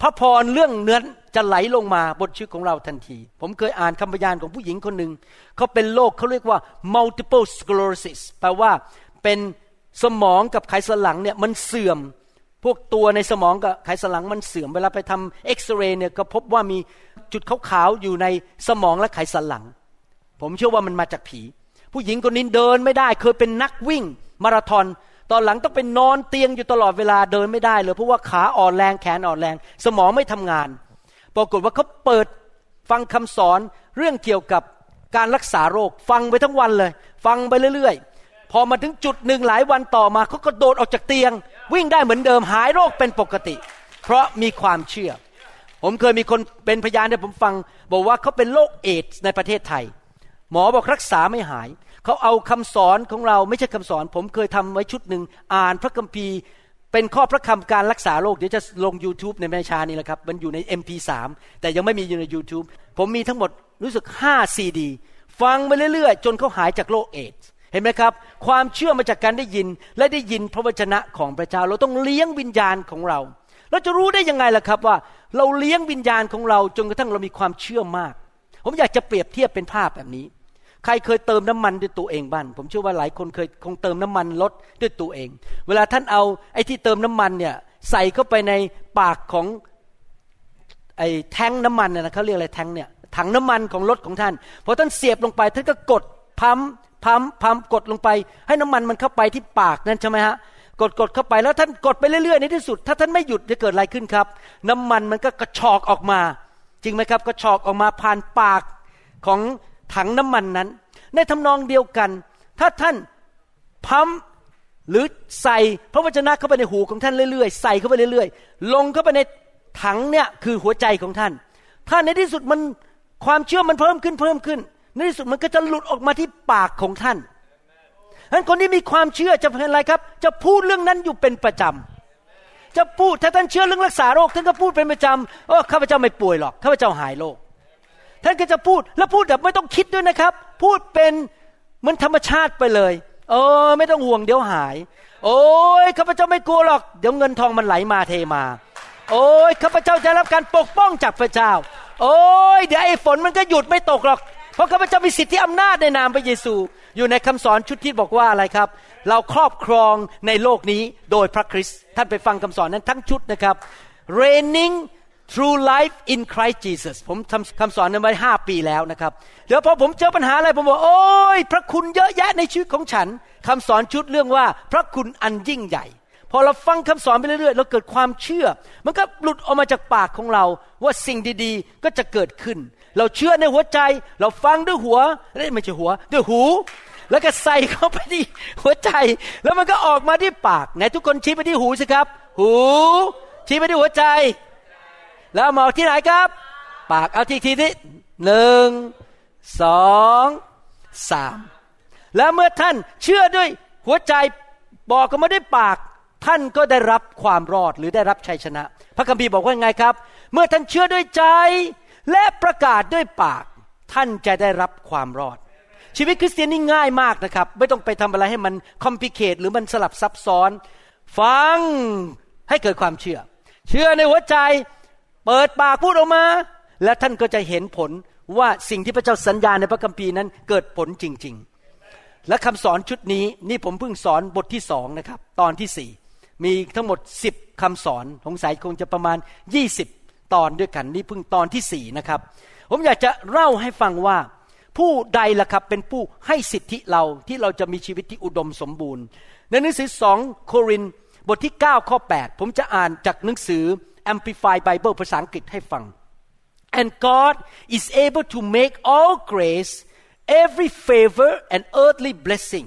พระพรเรื่องเนื้อ จะไหลลงมาบนชีวิตของเราทันที ผมเคยอ่านคำพยานของผู้หญิงคนหนึ่งเขาเป็นโรคเขาเรียกว่า multiple sclerosis แปลว่าเป็นสมองกับไขสันหลังเนี่ยมันเสื่อม พวกตัวในสมองกับไขสันหลังมันเสื่อมเวลาไปทำเอ็กซเรย์เนี่ยก็พบว่ามีจุดขาวๆอยู่ในสมองและไขสันหลัง ผมเชื่อว่ามันมาจากผี ผู้หญิงคนนี้เดินไม่ได้ เคยเป็นนักวิ่ง มาราธอนตอนหลังต้องเป็นนอนเตียงอยู่ตลอดเวลาเดินไม่ได้เลยเพราะว่าขาอ่อนแรงแขนอ่อนแรง สมองไม่ทำงาน ปรากฏว่าเขาเปิดฟังคำสอนเรื่องเกี่ยวกับการรักษาโรค ฟังไปทั้งวันเลย ฟังไปเรื่อยๆ พอมาถึงจุดหนึ่งหลายวันต่อมาเขาก็โดดออกจากเตียง วิ่งได้เหมือนเดิมหายโรคเป็นปกติ เพราะมีความเชื่อ ผมเคยมีคนเป็นพยานให้ผมฟัง บอกว่าเขาเป็นโรคเอดส์ในประเทศไทย หมอบอกรักษาไม่หาย เขาเอาคำสอนของเราไม่ใช่คำสอน ผมเคยทำไว้ชุดหนึ่งอ่านพระคัมภีร์ เป็นข้อพระคำการรักษาโรคเดี๋ยวจะลง YouTube ในแม่ชานี่แหละครับ มันอยู่ใน MP3 แต่ยังไม่มีอยู่ใน YouTube ผมมีทั้งหมดรู้สึก5ซีดีฟังไปเรื่อยๆ จนเขาหายจากโรคเอดส์เห็นไหมครับ ความเชื่อมาจากการได้ยินและได้ยินพระวจนะของพระเจ้า เราต้องเลี้ยงวิญญาณของเรา เราจะรู้ได้ยังไงล่ะครับว่า เราเลี้ยงวิญญาณของเราจนกระทั่งเรามีความเชื่อมาก ผมอยากจะเปรียบเทียบเป็นภาพแบบนี้ ใครเคยเติมน้ำมันด้วยตัวเองบ้างผมเชื่อว่าหลายคนเคยคงเติมน้ำมันรถด้วยตัวเอง เวลาท่านเอาไอ้ที่เติมน้ำมันเนี่ยใส่เข้าไปในปากของไอ้แทงน้ำมันนะเขาเรียกอะไรแทงเนี่ยถังน้ำมันของรถของท่านพอท่านเสียบลงไปท่านก็กดพัมพัมพัมกดลงไป ให้น้ำมันมันเข้าไปที่ปากนั่นใช่ไหมฮะกดกดเข้าไปแล้วท่านกดไปเรื่อยๆในที่สุด ถ้าท่านไม่หยุดจะเกิดอะไรขึ้นครับ น้ำมันมันก็กระชอกออกมา จริงไหมครับกระชอกออกมาผ่านปากของ ถังน้ำมันนั้น ในทำนองเดียวกัน ถ้าท่านพัมหรือใส่พระวจนะเข้าไปในหูของท่านเรื่อยๆ ใส่เข้าไปเรื่อยๆ ลงเข้าไปในถังเนี่ยคือหัวใจของท่าน ถ้าในที่สุดมันความเชื่อมันเพิ่มขึ้นเพิ่มขึ้น ในที่สุดมันก็จะหลุดออกมาที่ปากของท่านฉะนั้นคนที่มีความเชื่อจะเป็นอะไรครับ จะพูดเรื่องนั้นอยู่เป็นประจำจะพูดถ้าท่านเชื่อเรื่องรักษาโรคท่านก็พูดเป็นประจำโอ้ข้าพเจ้าไม่ป่วยหรอกข้าพเจ้าหายโรค ท่านก็จะพูดแล้วพูดแบบไม่ต้องคิดด้วยนะครับ พูดเป็นเหมือนธรรมชาติไปเลย เออ ไม่ต้องห่วงเดี๋ยวหาย โอ้ยข้าพเจ้าไม่กลัวหรอก เดี๋ยวเงินทองมันไหลมาเทมา โอ้ยข้าพเจ้าจะรับการปกป้องจากพระเจ้า โอ้ยเดี๋ยวไอ้ฝนมันก็หยุดไม่ตกหรอก เพราะข้าพเจ้ามีสิทธิอำนาจในนามพระเยซู อยู่ในคำสอนชุดที่บอกว่าอะไรครับ เราครอบครองในโลกนี้โดยพระคริสต์ท่านไปฟังคำสอนนั้นทั้งชุดนะครับ reigning true life in Christ Jesus ผมทำคำสอนนั้นไว้ห้าปีแล้วนะครับ เดี๋ยวพอผมเจอปัญหาอะไร ผมบอกโอ้ยพระคุณเยอะแยะในชีวิตของฉันคำสอนชุดเรื่องว่าพระคุณอันยิ่งใหญ่ พอเราฟังคำสอนไปเรื่อยๆ เราเกิดความเชื่อ มันก็หลุดออกมาจากปากของเรา ว่าสิ่งดีๆ ก็จะเกิดขึ้น เราเชื่อในหัวใจ เราฟังด้วยหัวไม่ใช่หัว ด้วยหู แล้วก็ใส่เข้าไปที่หัวใจ แล้วมันก็ออกมาที่ปากไหนทุกคนชี้ไปที่หูสิครับ หู ชี้ไปที่หัวใจ แล้วมองที่ไหนครับ ปากเอาที่ทีที่หนึ่งสองสามแล้วเมื่อท่านเชื่อด้วยหัวใจบอกกันมาด้วยปากท่านก็ได้รับความรอดหรือได้รับชัยชนะ พระคัมภีร์บอกว่าไงครับ เมื่อท่านเชื่อด้วยใจ และประกาศด้วยปาก ท่านจะได้รับความรอด ชีวิตคริสเตียนนี่ง่ายมากนะครับ ไม่ต้องไปทำอะไรให้มันคอมพิเคตหรือมันสลับซับซ้อน ฟังให้เกิดความเชื่อ เชื่อในหัวใจ เปิดปากพูดออกมา และท่านก็จะเห็นผลว่าสิ่งที่พระเจ้าสัญญาในพระคัมภีร์นั้นเกิดผลจริง ๆ และคำสอนชุดนี้นี่ผมเพิ่งสอนบทที่สองนะครับ ตอนที่สี่มีทั้งหมดสิบคำสอนสงสัยคงจะประมาณยี่สิบตอนด้วยกันนี่เพิ่งตอนที่สี่นะครับ ผมอยากจะเล่าให้ฟังว่า ผู้ใดล่ะครับเป็นผู้ให้สิทธิเราที่เราจะมีชีวิตที่อุดมสมบูรณ์ ในหนังสือสองโครินบทที่ 9 ข้อ 8 ผมจะอ่านจากหนังสือ Amplified Bible ภาษาอังกฤษให้ฟัง and God is able to make all grace every favor and earthly blessing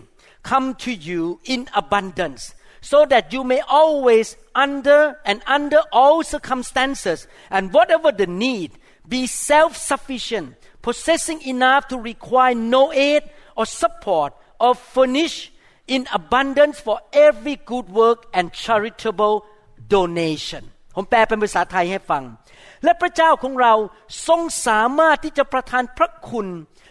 come to you in abundance so that you may always under and under all circumstances and whatever the need be self-sufficient possessing enough to require no aid or support or furnish in abundance for every good work and charitable donation ผมแปลเป็นภาษาไทยให้ฟัง และพระเจ้าของเราทรงสามารถที่จะประทานพระคุณ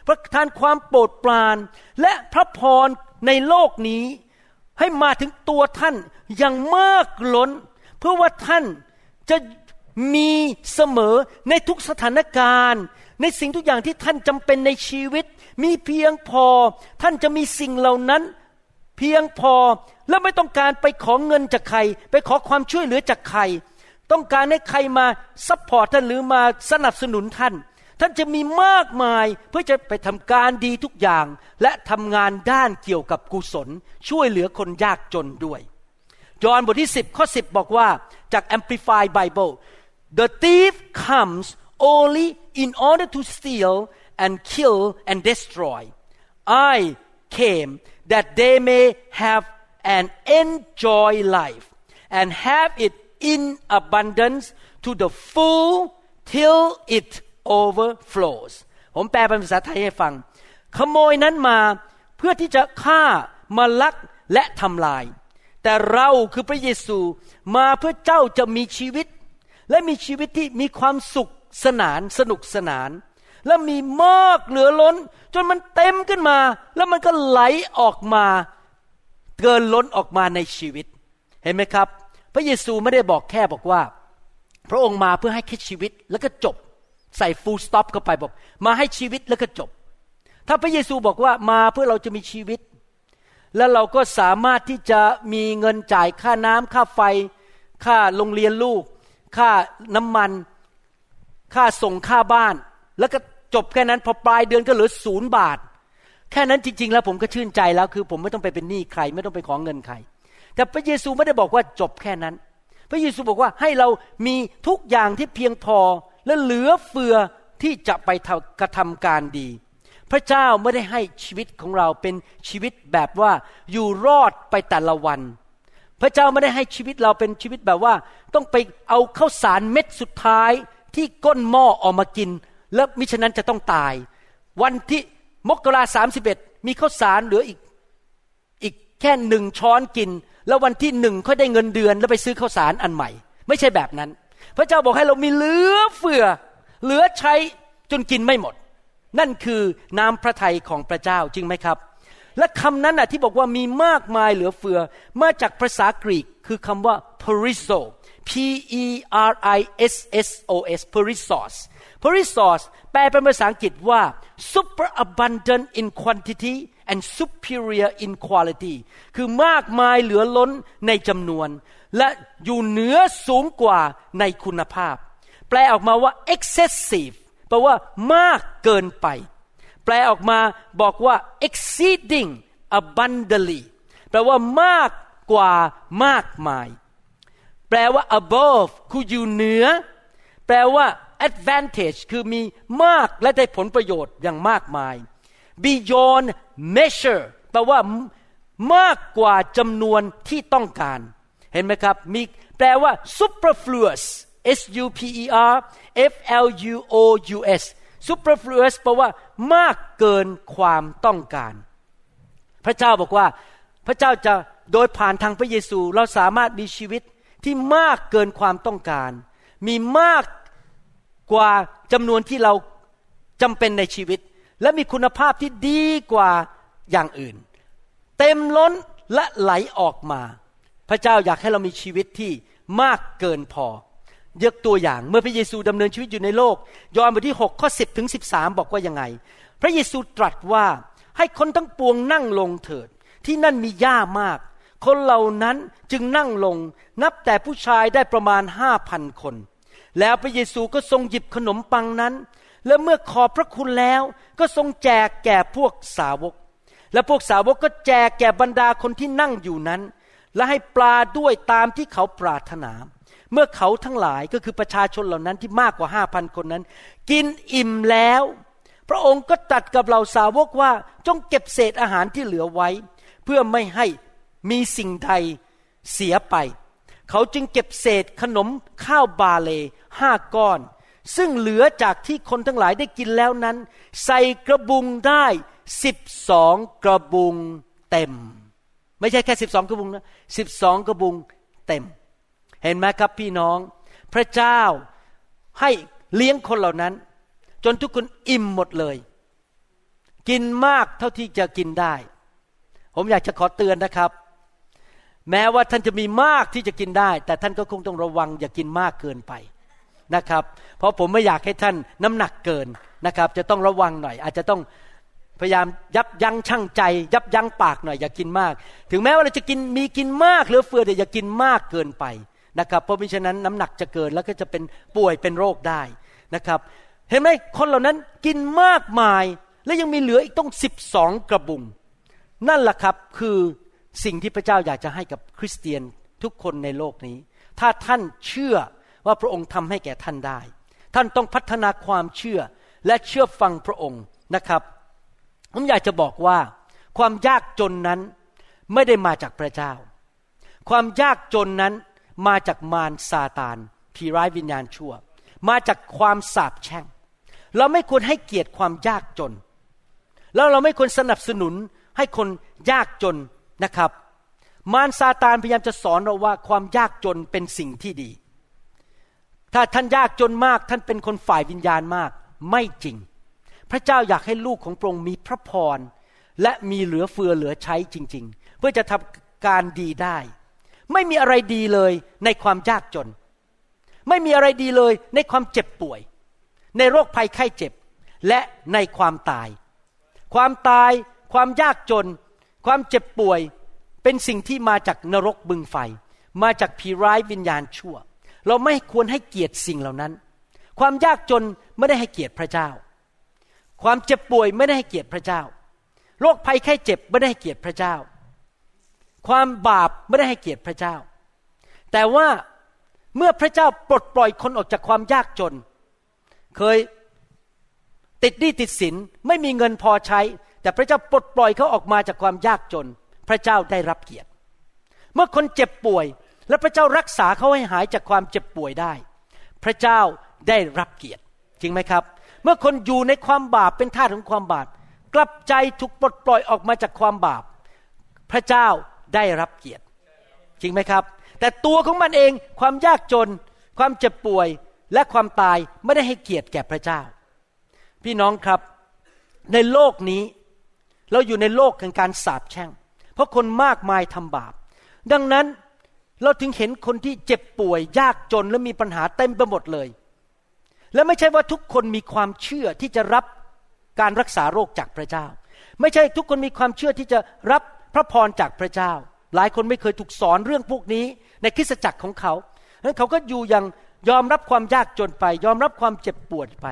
ประทานความโปรดปราน และพระพรในโลกนี้ ให้มาถึงตัวท่านอย่างมากล้น เพื่อว่าท่านจะมีเสมอในทุกสถานการณ์ ในสิ่งทุกอย่างที่ท่านจำเป็นในชีวิต มีเพียงพอ ท่านจะมีสิ่งเหล่านั้นเพียงพอและไม่ต้องการไปขอเงินจากใคร ไปขอความช่วยเหลือจากใคร ต้องการให้ใครมาsupport ท่านหรือมาสนับสนุนท่าน ท่านจะมีมากมายเพื่อจะไปทำการดีทุกอย่าง และทำงานด้านเกี่ยวกับกุศล ช่วยเหลือคนยากจนด้วย ยอห์นบทที่ 10 ข้อ 10 บอกว่าจาก Amplified Bible the thief comes only in order to steal and kill and destroy I came that they may have and enjoy life and have it in abundance to the full till it overflows ผมแปลเป็นภาษาไทยให้ฟัง ขโมยนั้นมาเพื่อที่จะฆ่ามาลักและทำลาย แต่เราคือพระเยซูมาเพื่อเจ้าจะมีชีวิต และมีชีวิตที่มีความสุขสนานสนุกสนาน และมีมากเหลือล้น จนมันเต็มขึ้นมา แล้วมันก็ไหลออกมาเกินล้นออกมาในชีวิต เห็นไหมครับ พระเยซูไม่ได้บอกแค่บอกว่า พระองค์มาเพื่อให้แค่ชีวิตแล้วก็จบ ใส่ฟูลสต็อปเข้าไปบอก มาให้ชีวิตแล้วก็จบ ถ้าพระเยซูบอกว่ามาเพื่อเราจะมีชีวิต แล้วเราก็สามารถที่จะมีเงินจ่ายค่าน้ำค่าไฟ ค่าโรงเรียนลูก ค่าน้ำมัน ค่าส่งค่าบ้าน แล้วก็จบแค่นั้นพอปลายเดือนก็เหลือศูนย์บาท แค่นั้นจริง ๆ แล้วผมก็ชื่นใจแล้วคือ ผมไม่ต้องไปเป็นหนี้ใคร ไม่ต้องไปขอเงินใคร แต่พระเยซูไม่ได้บอกว่าจบแค่นั้น พระเยซูบอกว่าให้เรามีทุกอย่างที่เพียงพอและเหลือเฟือที่จะไปกระทำการดี พระเจ้าไม่ได้ให้ชีวิตของเราเป็นชีวิตแบบว่าอยู่รอดไปแต่ละวัน พระเจ้าไม่ได้ให้ชีวิตเราเป็นชีวิตแบบว่า ต้องไปเอาข้าวสารเม็ดสุดท้ายที่ก้นหม้อออกมากิน แล้วมิฉะนั้นจะต้องตาย วันที่มกราสามสิบเอ็ดมีข้าวสารเหลืออีก อีกแค่หนึ่งช้อนกิน แล้ววันที่หนึ่งค่อยได้เงินเดือนแล้วไปซื้อข้าวสารอันใหม่ ไม่ใช่แบบนั้น พระเจ้าบอกให้เรามีเหลือเฟือ เหลือใช้จนกินไม่หมด นั่นคือน้ำพระทัยของพระเจ้าจริงไหมครับ และคำนั้นน่ะที่บอกว่ามีมากมายเหลือเฟือมาจากภาษากรีกคือคำว่า perizo P E R I S S O S perizos perizos แปลเป็นภาษาอังกฤษว่า super abundant in quantity and superior in quality คือมากมายเหลือล้นในจำนวน และอยู่เหนือสูงกว่าในคุณภาพ แปลออกมาว่า excessive แปลว่ามากเกินไป แปลออกมาบอกว่า exceeding abundantly แปลว่ามากกว่ามากมาย แปลว่า above คืออยู่เหนือ แปลว่า advantage คือมีมากและได้ผลประโยชน์อย่างมากมาย beyond measure แปลว่ามากกว่าจำนวนที่ต้องการ เห็นไหมครับ มีแปลว่า superfluous S U P E R F L U O U S superfluous แปลว่ามากเกินความต้องการ พระเจ้าบอกว่า พระเจ้าจะโดยผ่านทางพระเยซู เราสามารถมีชีวิตที่มากเกินความต้องการ มีมาก กว่าจำนวนที่เราจำเป็นในชีวิต และมีคุณภาพที่ดีกว่าอย่างอื่น เต็มล้นและไหลออกมา พระเจ้าอยากให้เรามีชีวิตที่มากเกินพอยกตัวอย่างเมื่อพระเยซูดำเนินชีวิตอยู่ในโลก ยอห์นบทที่6ข้อ10ถึง13 บอกว่ายังไง พระเยซูตรัสว่าให้คนทั้งปวงนั่งลงเถิด ที่นั่นมีหญ้ามาก คนเหล่านั้นจึงนั่งลง นับแต่ผู้ชายได้ประมาณห้าพันคน แล้วพระเยซูก็ทรงหยิบขนมปังนั้น และเมื่อขอบพระคุณแล้วก็ทรงแจกแก่พวกสาวก และพวกสาวกก็แจกแก่บรรดาคนที่นั่งอยู่นั้น และให้ปลาด้วยตามที่เขาปรารถนา เมื่อเขาทั้งหลายก็คือประชาชนเหล่านั้นที่มากกว่าห้าพันคนนั้น กินอิ่มแล้ว พระองค์ก็ตัดกับเหล่าสาวกว่าจงเก็บเศษอาหารที่เหลือไว้ เพื่อไม่ให้มีสิ่งใดเสียไป เขาจึงเก็บเศษขนมข้าวบาเลห้าก้อน ซึ่งเหลือจากที่คนทั้งหลายได้กินแล้วนั้น ใส่กระบุงได้สิบสองกระบุงเต็ม ไม่ใช่แค่สิบสองกระบุงนะสิบสองกระบุงเต็ม เห็นไหมครับพี่น้อง พระเจ้าให้เลี้ยงคนเหล่านั้น จนทุกคนอิ่มหมดเลย กินมากเท่าที่จะกินได้ ผมอยากจะขอเตือนนะครับ แม้ว่าท่านจะมีมากที่จะกินได้ แต่ท่านก็คงต้องระวังอย่ากินมากเกินไปนะครับ เพราะผมไม่อยากให้ท่านน้ำหนักเกินนะครับ จะต้องระวังหน่อย อาจจะต้องพยายามยับยั้งชั่งใจ ยับยั้งปากหน่อยอย่ากินมาก ถึงแม้ว่าเราจะกินมีกินมากเหลือเฟือแต่อย่ากินมากเกินไปนะครับ เพราะมิฉะนั้นน้ำหนักจะเกินแล้วก็จะเป็นป่วยเป็นโรคได้นะครับ เห็นไหมคนเหล่านั้นกินมากมายและยังมีเหลืออีกต้องสิบสองกระบุงนั่นแหละครับคือ สิ่งที่พระเจ้าอยากจะให้กับคริสเตียนทุกคนในโลกนี้ ถ้าท่านเชื่อว่าพระองค์ทำให้แก่ท่านได้ ท่านต้องพัฒนาความเชื่อและเชื่อฟังพระองค์นะครับ ผมอยากจะบอกว่า ความยากจนนั้นไม่ได้มาจากพระเจ้า ความยากจนนั้นมาจากมารซาตานผีร้ายวิญญาณชั่ว มาจากความสาปแช่ง เราไม่ควรให้เกียรติความยากจน แล้วเราไม่ควรสนับสนุนให้คนยากจน นะครับ มารซาตานพยายามจะสอนเราว่าความยากจนเป็นสิ่งที่ดี ถ้าท่านยากจนมากท่านเป็นคนฝ่ายวิญญาณมาก ไม่จริง พระเจ้าอยากให้ลูกของพระองค์มีพระพรและมีเหลือเฟือเหลือใช้จริง ๆ เพื่อจะทำการดีได้ ไม่มีอะไรดีเลยในความยากจน ไม่มีอะไรดีเลยในความเจ็บป่วย ในโรคภัยไข้เจ็บและในความตาย ความตายความยากจน ความเจ็บป่วยเป็นสิ่งที่มาจากนรกบึงไฟ มาจากผีร้ายวิญญาณชั่ว เราไม่ควรให้เกียรติสิ่งเหล่านั้น ความยากจนไม่ได้ให้เกียรติพระเจ้า ความเจ็บป่วยไม่ได้ให้เกียรติพระเจ้า โรคภัยไข้เจ็บไม่ได้ให้เกียรติพระเจ้า ความบาปไม่ได้ให้เกียรติพระเจ้า แต่ว่าเมื่อพระเจ้าปลดปล่อยคนออกจากความยากจน เคยติดหนี้ติดสินไม่มีเงินพอใช้ แต่พระเจ้าปลดปล่อยเขาออกมาจากความยากจน พระเจ้าได้รับเกียรติ เมื่อคนเจ็บป่วย และพระเจ้ารักษาเขาให้หายจากความเจ็บป่วยได้ พระเจ้าได้รับเกียรติ จริงไหมครับ เมื่อคนอยู่ในความบาปเป็นทาสของความบาป กลับใจถูกปลดปล่อยออกมาจากความบาป พระเจ้าได้รับเกียรติ จริงไหมครับ แต่ตัวของมันเองความยากจน ความเจ็บป่วยและความตายไม่ได้ให้เกียรติแก่พระเจ้า พี่น้องครับ ในโลกนี้ เราอยู่ในโลกแห่งการสาปแช่ง เพราะคนมากมายทำบาป ดังนั้นเราถึงเห็นคนที่เจ็บป่วยยากจนและมีปัญหาเต็มไปหมดเลย และไม่ใช่ว่าทุกคนมีความเชื่อที่จะรับการรักษาโรคจากพระเจ้า ไม่ใช่ทุกคนมีความเชื่อที่จะรับพระพรจากพระเจ้า หลายคนไม่เคยถูกสอนเรื่องพวกนี้ในคริสตจักรของเขาดังนั้นเขาก็อยู่อย่างยอมรับความยากจนไป ยอมรับความเจ็บปวดไป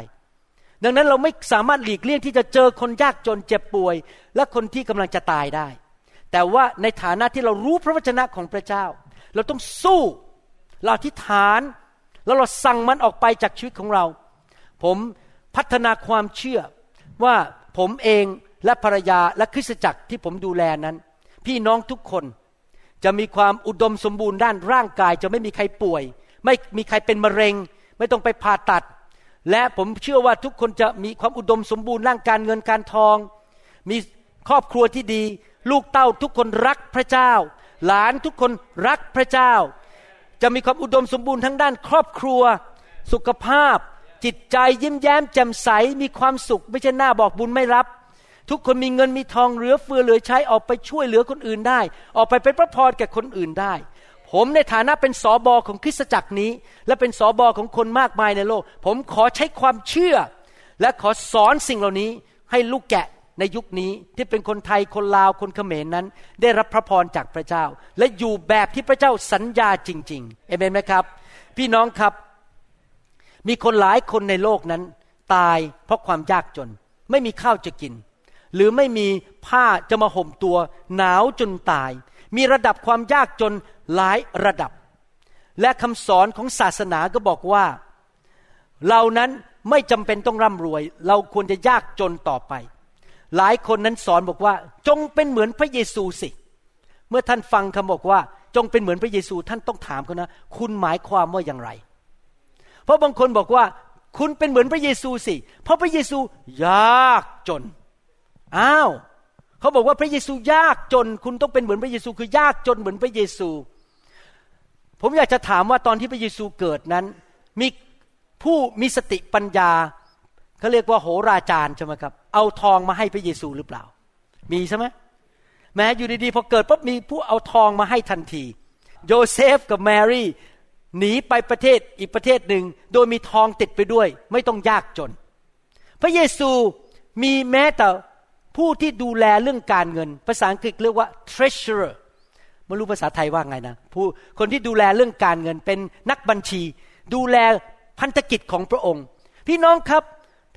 ดังนั้นเราไม่สามารถหลีกเลี่ยงที่จะเจอคนยากจนเจ็บป่วย และคนที่กำลังจะตายได้ แต่ว่าในฐานะที่เรารู้พระวจนะของพระเจ้า เราต้องสู้ เราอธิษฐาน แล้วเราสั่งมันออกไปจากชีวิตของเรา ผมพัฒนาความเชื่อว่าผมเองและภรรยาและคริสตจักรที่ผมดูแลนั้น พี่น้องทุกคนจะมีความอุดมสมบูรณ์ด้านร่างกาย จะไม่มีใครป่วย ไม่มีใครเป็นมะเร็ง ไม่ต้องไปผ่าตัด และผมเชื่อว่าทุกคนจะมีความอุดมสมบูรณ์ร่างการเงินการทอง มีครอบครัวที่ดี ลูกเต้าทุกคนรักพระเจ้า หลานทุกคนรักพระเจ้า จะมีความอุดมสมบูรณ์ทั้งด้านครอบครัว สุขภาพ จิตใจยิ้มแย้มแจ่มใสมีความสุขไม่ใช่หน้าบอกบุญไม่รับ ทุกคนมีเงินมีทองเหลือเฟือเหลือใช้ออกไปช่วยเหลือคนอื่นได้ ออกไปเป็นพระพรแก่คนอื่นได้ ผมในฐานะเป็นสอบอของคริสตจักรนี้ และเป็นสอบอของคนมากมายในโลก ผมขอใช้ความเชื่อ และขอสอนสิ่งเหล่านี้ให้ลูกแกะในยุคนี้ที่เป็นคนไทยคนลาวคนเขมรนนั้น ได้รับพระพรจากพระเจ้า และอยู่แบบที่พระเจ้าสัญญาจริงๆเอเมนไหมครับ พี่น้องครับ มีคนหลายคนในโลกนั้น ตายเพราะความยากจน ไม่มีข้าวจะกิน หรือไม่มีผ้าจะมาห่มตัว หนาวจนตาย มีระดับความยากจนหลายระดับ และคำสอนของศาสนาก็บอกว่า เรานั้นไม่จำเป็นต้องร่ำรวย เราควรจะยากจนต่อไป หลายคนนั้นสอนบอกว่า จงเป็นเหมือนพระเยซูสิ เมื่อท่านฟังคำบอกว่า จงเป็นเหมือนพระเยซูท่านต้องถามเขานะ คุณหมายความว่าอย่างไร เพราะบางคนบอกว่า คุณเป็นเหมือนพระเยซูสิ เพราะพระเยซูยากจน อ้าว เขาบอกว่าพระเยซูยากจน คุณต้องเป็นเหมือนพระเยซู คือยากจนเหมือนพระเยซู ผมอยากจะถามว่าตอนที่พระเยซูเกิดนั้น มีผู้มีสติปัญญาเขาเรียกว่าโหราจารย์ใช่ไหมครับ เอาทองมาให้พระเยซูหรือเปล่า มีใช่ไหมแม้อยู่ดีๆพอเกิดปุ๊บมีผู้เอาทองมาให้ทันที โยเซฟกับแมรี่หนีไปประเทศอีกประเทศหนึ่ง โดยมีทองติดไปด้วย ไม่ต้องยากจน พระเยซูมีแม้แต่ ผู้ที่ดูแลเรื่องการเงิน ภาษาอังกฤษเรียกว่า treasurer ไม่รู้ภาษาไทยว่าไงนะผู้คนที่ดูแลเรื่องการเงินเป็นนักบัญชี ดูแลพันธกิจของพระองค์ พี่น้องครับ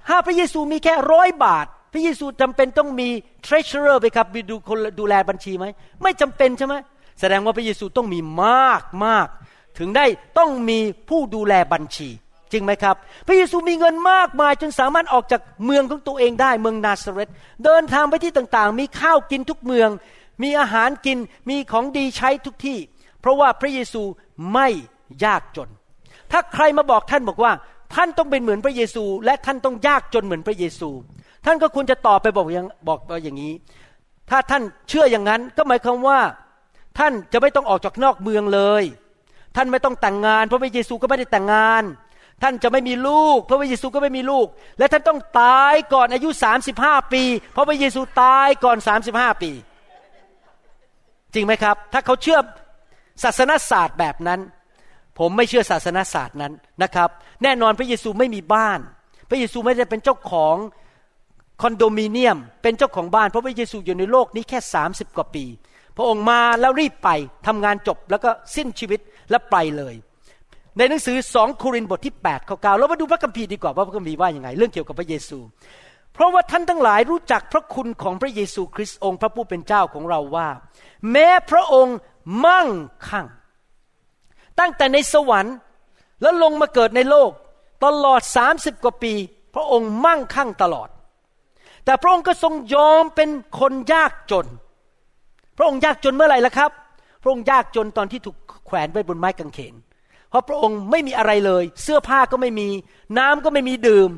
ถ้าพระเยซูมีแค่ร้อยบาท พระเยซูจำเป็นต้องมี treasurer ไปครับดูคนดูแลบัญชีไหมไม่จำเป็นใช่ไหมแสดงว่าพระเยซูต้องมีมากมากถึงได้ต้องมีผู้ดูแลบัญชี จริงไหมครับ พระเยซูมีเงินมากมายจนสามารถออกจากเมืองของตัวเองได้เมืองนาซาเรตเดินทางไปที่ต่างๆ มีข้าวกินทุกเมือง มีอาหารกินมีของดีใช้ทุกที่ เพราะว่าพระเยซูไม่ยากจน ถ้าใครมาบอกท่านบอกว่า ท่านต้องเป็นเหมือนพระเยซู และท่านต้องยากจนเหมือนพระเยซู ท่านก็ควรจะตอบไปบอกอย่างบอกไปอย่างนี้ ถ้าท่านเชื่ออย่างนั้นก็หมายความว่า ท่านจะไม่ต้องออกจากนอกเมืองเลย ท่านไม่ต้องแต่งงาน เพราะพระเยซูก็ไม่ได้แต่งงาน ท่านจะไม่มีลูกเพราะพระเยซูก็ไม่มีลูก และท่านต้องตายก่อนอายุ 35 ปี เพราะพระเยซูตายก่อน 35 ปี จริงไหมครับ ถ้าเขาเชื่อศาสนศาสตร์แบบนั้น ผมไม่เชื่อศาสนาศาสตร์นั้นนะครับ แน่นอนพระเยซูไม่มีบ้าน พระเยซูไม่ได้เป็นเจ้าของคอนโดมิเนียม เป็นเจ้าของบ้านเพราะพระเยซูอยู่ในโลกนี้แค่ 30 กว่าปี พระองค์มาแล้วรีบไปทำงานจบแล้วก็สิ้นชีวิตและไปเลย ในหนังสือสองโครินธ์บทที่8ข้อ9เรามาดูพระคัมภีร์ดีกว่าว่าพระคัมภีร์ว่าอย่างไง เรื่องเกี่ยวกับพระเยซู เพราะว่าท่านทั้งหลายรู้จักพระคุณของพระเยซูคริสต์องค์พระผู้เป็นเจ้าของเราว่า แม้พระองค์มั่งคั่ง ตั้งแต่ในสวรรค์แล้วลงมาเกิดในโลก ตลอดสามสิบกว่าปี พระองค์มั่งคั่งตลอด แต่พระองค์ก็ทรงยอมเป็นคนยากจน พระองค์ยากจนเมื่อไหร่ล่ะครับ พระองค์ยากจนตอนที่ถูกแขวนไว้บนไม้กางเขน เพราะพระองค์ไม่มีอะไรเลย เสื้อผ้าก็ไม่มี น้ำก็ไม่มีดื่ม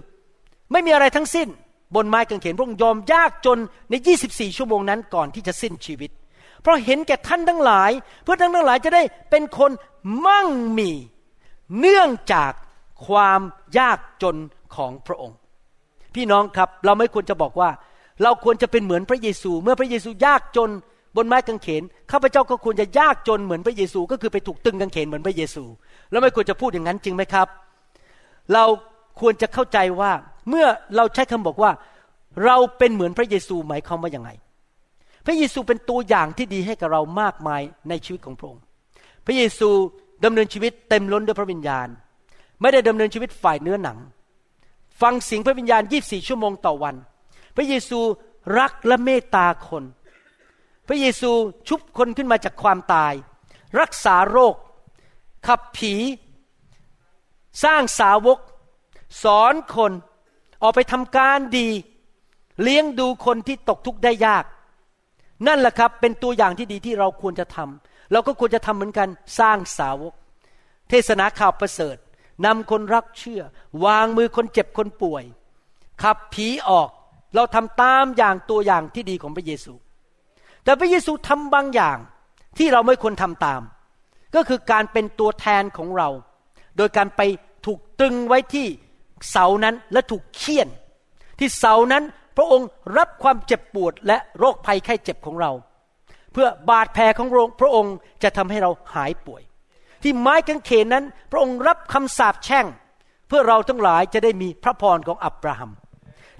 ไม่มีอะไรทั้งสิ้น บนไม้กางเขนพระองค์ยอมยากจนใน 24 ชั่วโมงนั้นก่อนที่จะสิ้นชีวิต เพราะเห็นแก่ท่านทั้งหลาย เพื่อท่านทั้งหลายจะได้เป็นคนมั่งมี เนื่องจากความยากจนของพระองค์ พี่น้องครับเราไม่ควรจะบอกว่า เราควรจะเป็นเหมือนพระเยซู เมื่อพระเยซูยากจนบนไม้กางเขนข้าพเจ้าก็ควรจะยากจนเหมือนพระเยซู ก็คือไปถูกตึงกางเขนเหมือนพระเยซู แล้วไม่ควรจะพูดอย่างนั้นจริงไหมครับ เราควรจะเข้าใจว่าเมื่อเราใช้คำบอกว่า เราเป็นเหมือนพระเยซูหมายความว่าอย่างไง พระเยซูเป็นตัวอย่างที่ดีให้กับเรามากมายในชีวิตของพระองค์ พระเยซูดำเนินชีวิตเต็มล้นด้วยพระวิญญาณ ไม่ได้ดำเนินชีวิตฝ่ายเนื้อหนัง ฟังเสียงพระวิญญาณ 24 ชั่วโมงต่อวัน พระเยซูรักและเมตตาคน พระเยซูชุบคนขึ้นมาจากความตาย รักษาโรค ขับผี สร้างสาวก สอนคนออกไปทำการดี เลี้ยงดูคนที่ตกทุกข์ได้ยาก นั่นแหละครับเป็นตัวอย่างที่ดีที่เราควรจะทำเราก็ควรจะทำเหมือนกันสร้างสาวก เทศนาข่าวประเสริฐนำคนรักเชื่อ วางมือคนเจ็บคนป่วย ขับผีออกเราทำตามอย่างตัวอย่างที่ดีของพระเยซู แต่พระเยซูทำบางอย่างที่เราไม่ควรทำตาม ก็คือการเป็นตัวแทนของเรา โดยการไปถูกตึงไว้ที่เสานั้นและถูกเคี่ยน ที่เสานั้นพระองค์รับความเจ็บปวดและโรคภัยไข้เจ็บของเรา เพื่อบาดแผลของพระองค์จะทำให้เราหายป่วย ที่ไม้กางเขนนั้น พระองค์รับคำสาปแช่ง เพื่อเราทั้งหลายจะได้มีพระพรของอับราฮัม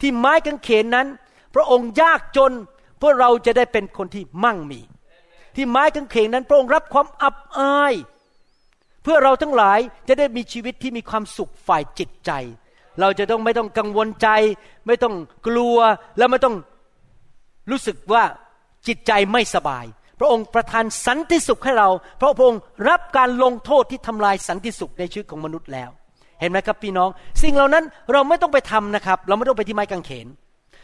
ที่ไม้กางเขนนั้น พระองค์ยากจนเพื่อเราจะได้เป็นคนที่มั่งมี ที่ไม้กางเขนนั้น พระองค์รับความอับอาย เพื่อเราทั้งหลายจะได้มีชีวิตที่มีความสุขฝ่ายจิตใจ เราจะต้องไม่ต้องกังวลใจ ไม่ต้องกลัวและไม่ต้องรู้สึกว่าจิตใจไม่สบาย พระองค์ประทานสันติสุขให้เรา เพราะพระองค์รับการลงโทษที่ทำลายสันติสุขในชีวิตของมนุษย์แล้ว เห็นไหมครับพี่น้อง สิ่งเหล่านั้นเราไม่ต้องไปทำนะครับ เราไม่ต้องไปที่ไม้กางเขน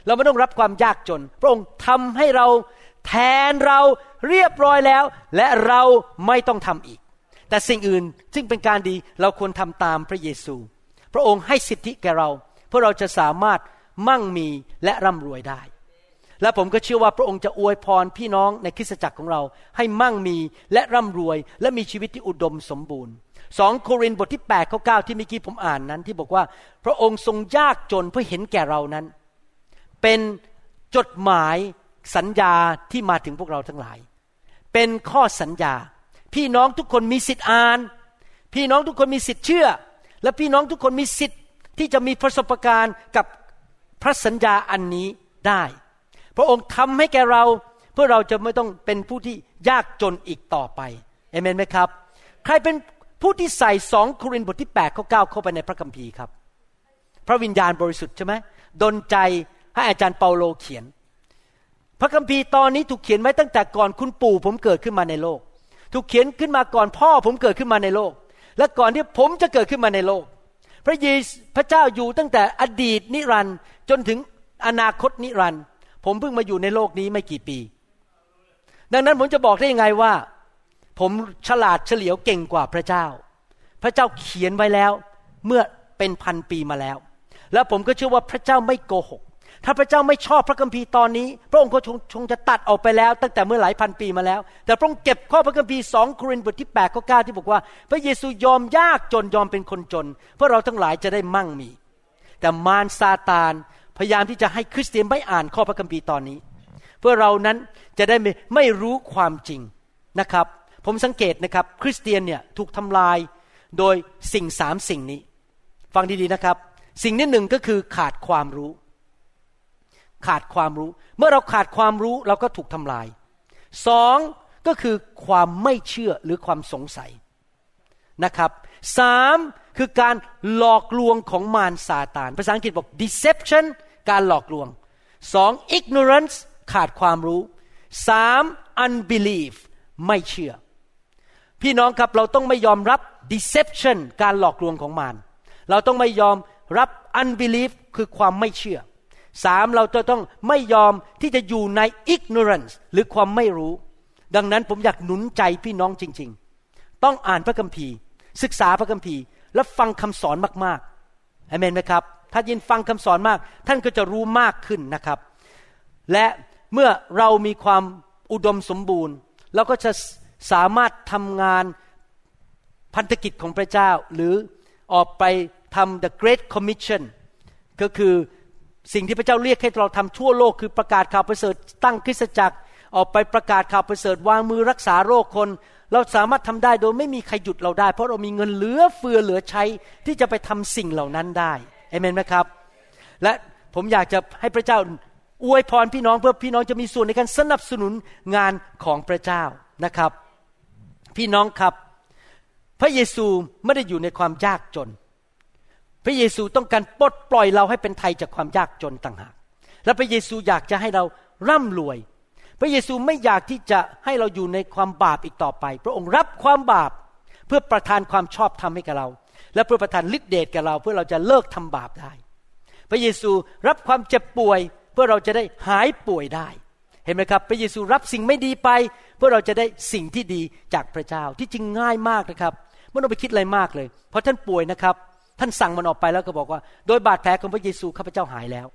เราไม่ต้องรับความยากจน พระองค์ทำให้เรา แทนเราเรียบร้อยแล้ว และเราไม่ต้องทำอีก แต่สิ่งอื่นซึ่งเป็นการดีเราควรทำตามพระเยซู พระองค์ให้สิทธิแก่เราเพื่อเราจะสามารถมั่งมีและร่ำรวยได้ และผมก็เชื่อว่าพระองค์จะอวยพรพี่น้องในคริสตจักรของเรา ให้มั่งมีและร่ำรวย และมีชีวิตที่อุดมสมบูรณ์สองโครินธ์บทที่8ข้อ9ที่เมื่อกี้ผมอ่านนั้น ที่บอกว่า พระองค์ทรงยากจนเพื่อเห็นแก่เรานั้น เป็นจดหมาย สัญญาที่มาถึงพวกเราทั้งหลาย เป็นข้อสัญญา พี่น้องทุกคนมีสิทธิ์อ่าน พี่น้องทุกคนมีสิทธิ์เชื่อ และพี่น้องทุกคนมีสิทธิ์ที่จะมีประสบการณ์กับพระสัญญาอันนี้ได้ พระองค์ทำให้แก่เราเพื่อเราจะไม่ต้องเป็นผู้ที่ยากจนอีกต่อไปเอเมนไหมครับ ใครเป็นผู้ที่ใส่สองโครินธ์บทที่8ข้อ9เข้าไปในพระคัมภีร์ครับ พระวิญญาณบริสุทธิ์ใช่ไหมดนใจให้อาจารย์เปาโลเขียน พระคัมภีร์ตอนนี้ถูกเขียนไว้ตั้งแต่ก่อนคุณปู่ผมเกิดขึ้นมาในโลก ถูกเขียนขึ้นมาก่อนพ่อผมเกิดขึ้นมาในโลก และก่อนที่ผมจะเกิดขึ้นมาในโลก พระเยซูพระเจ้าอยู่ตั้งแต่อดีตนิรันด์จนถึงอนาคตนิรันด์ผมเพิ่งมาอยู่ในโลกนี้ไม่กี่ปี ดังนั้นผมจะบอกได้ยังไงว่า ผมฉลาดเฉลียวเก่งกว่าพระเจ้า พระเจ้าเขียนไว้แล้วเมื่อเป็นพันปีมาแล้ว แล้วผมก็เชื่อว่าพระเจ้าไม่โกหก ถ้าพระเจ้าไม่ชอบพระคัมภีร์ตอนนี้ พระองค์ก็คงจะตัดออกไปแล้ว ตั้งแต่เมื่อหลายพันปีมาแล้ว แต่พระองค์เก็บข้อพระคัมภีร์สองโครินธ์บทที่8ข้อ9ที่บอกว่า พระเยซูยอมยากจนยอมเป็นคนจน เพื่อเราทั้งหลายจะได้มั่งมี แต่มารซาตานพยายามที่จะให้คริสเตียนไม่อ่านข้อพระคัมภีร์ตอนนี้ เพื่อเรานั้นจะได้ไม่ไม่รู้ความจริงนะครับ ผมสังเกตนะครับ คริสเตียนเนี่ยถูกทำลายโดยสิ่งสามสิ่งนี้ ฟังดีๆนะครับ สิ่งที่หนึ่งก็คือขาดความรู้ ขาดความรู้ เมื่อเราขาดความรู้เราก็ถูกทำลายสองก็คือความไม่เชื่อหรือความสงสัยนะครับสามคือการหลอกลวงของมารซาตาน ภาษาอังกฤษบอก deception การหลอกลวงสอง ignorance ขาดความรู้สาม unbelief ไม่เชื่อ พี่น้องครับเราต้องไม่ยอมรับ deception การหลอกลวงของมารเราต้องไม่ยอมรับ unbelief คือความไม่เชื่อ สามเราจะต้องไม่ยอมที่จะอยู่ใน ignorance หรือความไม่รู้ ดังนั้นผมอยากหนุนใจพี่น้องจริง ๆ ต้องอ่านพระคัมภีร์ ศึกษาพระคัมภีร์ และฟังคำสอนมากๆอเมนไหมครับ ถ้ายินฟังคำสอนมาก ท่านก็จะรู้มากขึ้นนะครับ และเมื่อเรามีความอุดมสมบูรณ์ เราก็จะสามารถทำงานพันธกิจของพระเจ้า หรือออกไปทำ the great commission ก็คือ สิ่งที่พระเจ้าเรียกให้เราทำทั่วโลกคือประกาศข่าวประเสริฐตั้งคริสตจักร ออกไปประกาศข่าวประเสริฐวางมือรักษาโรคคน เราสามารถทำได้โดยไม่มีใครหยุดเราได้ เพราะเรามีเงินเหลือเฟือเหลือใช้ที่จะไปทำสิ่งเหล่านั้นได้เอเมนไหมครับ และผมอยากจะให้พระเจ้าอวยพรพี่น้องเพื่อพี่น้องจะมีส่วนในการสนับสนุนงานของพระเจ้านะครับ พี่น้องครับ พระเยซูไม่ได้อยู่ในความยากจน พระเยซูต้องการปลดปล่อยเราให้เป็นไทยจากความยากจนต่างหาก และพระเยซูอยากจะให้เราร่ำรวย พระเยซูไม่อยากที่จะให้เราอยู่ในความบาปอีกต่อไป พระองค์รับความบาปเพื่อประทานความชอบธรรมให้กับเรา และเพื่อประทานฤทธิเดชแก่เรา เพื่อเราจะเลิกทำบาปได้ พระเยซูรับความเจ็บป่วยเพื่อเราจะได้หายป่วยได้ เห็นไหมครับ พระเยซูรับสิ่งไม่ดีไป เพื่อเราจะได้สิ่งที่ดีจากพระเจ้าที่จริงง่ายมากนะครับไม่ต้องไปคิดอะไรมากเลย เพราะท่านป่วยนะครับ ท่านสั่งมันออกไปแล้วก็บอกว่า โดยบาดแผลของพระเยซูข้าพเจ้าหายแล้ว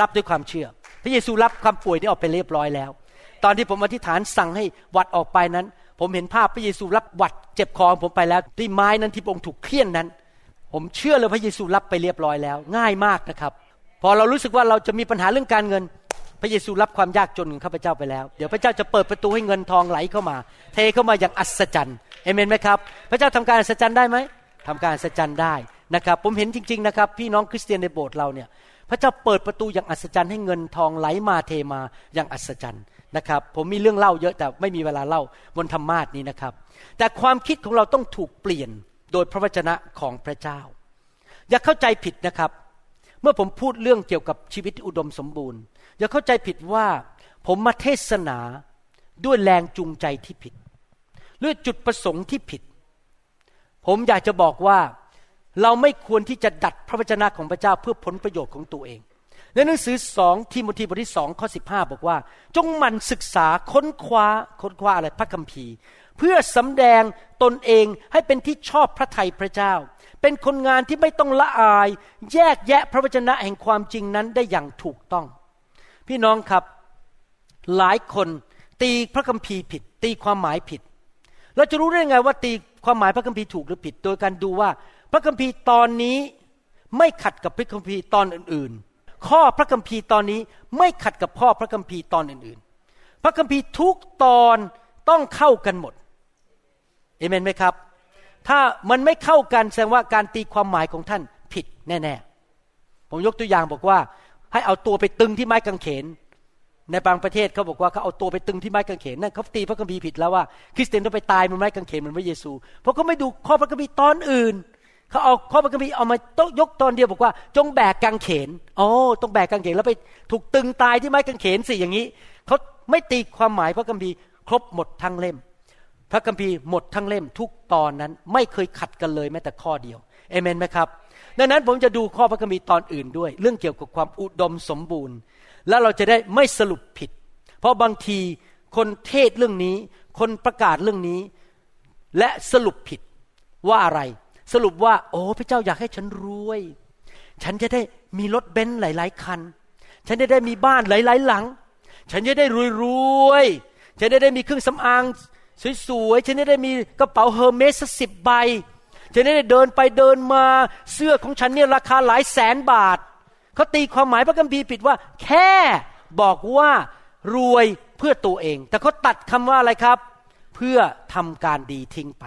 รับด้วยความเชื่อ พระเยซูรับความป่วยนี้ออกไปเรียบร้อยแล้ว ตอนที่ผมอธิษฐานสั่งให้วัดออกไปนั้น ผมเห็นภาพพระเยซูรับวัดเจ็บคอผมไปแล้ว ที่ไม้นั้นที่องค์ถูกเคี่ยนนั้น ผมเชื่อเลยพระเยซูรับไปเรียบร้อยแล้ว ง่ายมากนะครับ พอเรารู้สึกว่าเราจะมีปัญหาเรื่องการเงินพระเยซูรับความยากจนของข้าพเจ้าไปแล้ว เดี๋ยวพระเจ้าจะเปิดประตูให้เงินทองไหลเข้ามา เทเข้ามาอย่างอัศจรรย์เอเมนไหมครับ พระเจ้าทำการอัศจรรย์ได้ไหมทำการอัศจรรย์ได้ นะครับผมเห็นจริง ๆ นะครับ พี่น้องคริสเตียนในโบสถ์เราเนี่ยพระเจ้าเปิดประตูอย่างอัศจรรย์ให้เงินทองไหลมาเทมาอย่างอัศจรรย์นะครับ ผมมีเรื่องเล่าเยอะแต่ไม่มีเวลาเล่าบนธรรมาสนี้นะครับ แต่ความคิดของเราต้องถูกเปลี่ยนโดยพระวจนะของพระเจ้า อย่าเข้าใจผิดนะครับ เมื่อผมพูดเรื่องเกี่ยวกับชีวิตอุดมสมบูรณ์ อย่าเข้าใจผิดว่าผมมาเทศนาด้วยแรงจูงใจที่ผิดด้วยจุดประสงค์ที่ผิด ผมอยากจะบอกว่า เราไม่ควรที่จะดัดพระวจนะของพระเจ้าเพื่อผลประโยชน์ของตัวเอง ในหนังสือสองทิโมธีบทที่สองข้อสิบห้าบอกว่า จงมันศึกษาค้นคว้าค้นคว้าอะไรพระคัมภีร์ เพื่อสำแดงตนเองให้เป็นที่ชอบพระทัยพระเจ้า เป็นคนงานที่ไม่ต้องละอาย แยกแยะพระวจนะแห่งความจริงนั้นได้อย่างถูกต้อง พี่น้องครับหลายคนตีพระคัมภีร์ผิด ตีความหมายผิด เราจะรู้ได้ไงว่าตีความหมายพระคัมภีร์ถูกหรือผิด โดยการดูว่า พระคัมภีร์ตอนนี้ไม่ขัดกับพระคัมภีร์ตอนอื่นๆ ข้อพระคัมภีร์ตอนนี้ไม่ขัดกับข้อพระคัมภีร์ตอนอื่นๆ พระคัมภีร์ทุกตอนต้องเข้ากันหมดเอเมนไหมครับ ถ้ามันไม่เข้ากันแสดงว่าการตีความหมายของท่านผิดแน่ๆ ผมยกตัวอย่างบอกว่า ให้เอาตัวไปตึงที่ไม้กางเขน ในบางประเทศเขาบอกว่าเขาเอาตัวไปตึงที่ไม้กางเขนนั่นเขาตีพระคัมภีร์ผิดแล้วว่าคริสเตียนต้องไปตายบนไม้กางเขนเหมือนพระเยซู เพราะเขาไม่ดูข้อพระคัมภีร์ตอนอื่น เขาเอาข้อพระคัมภีร์เอามายกตอนเดียวบอกว่า จงแบกกางเขนโอ้ต้องแบกกางเขนแล้วไปถูกตึงตายที่ไม้กางเขนสิอย่างนี้เขาไม่ตีความหมายพระคัมภีร์ครบหมดทั้งเล่ม พระคัมภีร์หมดทั้งเล่มทุกตอนนั้นไม่เคยขัดกันเลยแม้แต่ข้อเดียวเอเมนไหมครับดังนั้นผมจะดูข้อพระคัมภีร์ตอนอื่นด้วย เรื่องเกี่ยวกับความอุดมสมบูรณ์ แล้วเราจะได้ไม่สรุปผิด เพราะบางทีคนเทศเรื่องนี้ คนประกาศเรื่องนี้ และสรุปผิดว่าอะไร สรุปว่า โอ้พระเจ้าอยากให้ฉันรวย ฉันจะได้มีรถเบนซ์หลาย ๆ คัน ฉันจะได้มีบ้านหลาย ๆ หลัง ฉันจะได้รวยๆฉันจะได้มีเครื่องสำอางสวยๆฉันจะได้มีกระเป๋าเฮอร์เมสสิบใบ ฉันจะได้เดินไปเดินมาเสื้อของฉันเนี่ยราคาหลายแสนบาทเขาตีความหมายพระคัมภีร์ผิดว่า แค่บอกว่ารวยเพื่อตัวเอง แต่เขาตัดคำว่าอะไรครับ เพื่อทำการดีทิ้งไป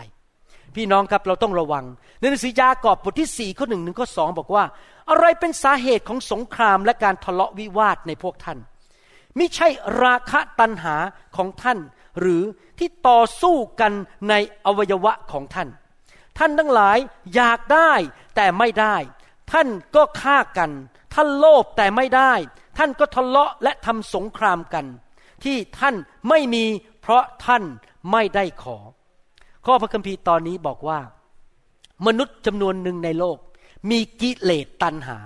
พี่น้องครับเราต้องระวัง ในหนังสือยากอบบทที่สี่ข้อหนึ่งหนึ่งข้อสองบอกว่า อะไรเป็นสาเหตุของสงครามและการทะเลาะวิวาทในพวกท่านไม่ใช่ราคะตัณหาของท่าน หรือที่ต่อสู้กันในอวัยวะของท่าน ท่านทั้งหลายอยากได้แต่ไม่ได้ ท่านก็ฆ่ากัน ท่านโลภแต่ไม่ได้ ท่านก็ทะเลาะและทำสงครามกัน ที่ท่านไม่มีเพราะท่านไม่ได้ขอ ข้อพระคัมภีร์ตอนนี้บอกว่า มนุษย์จำนวนหนึ่งในโลก มีกิเลสตัณหา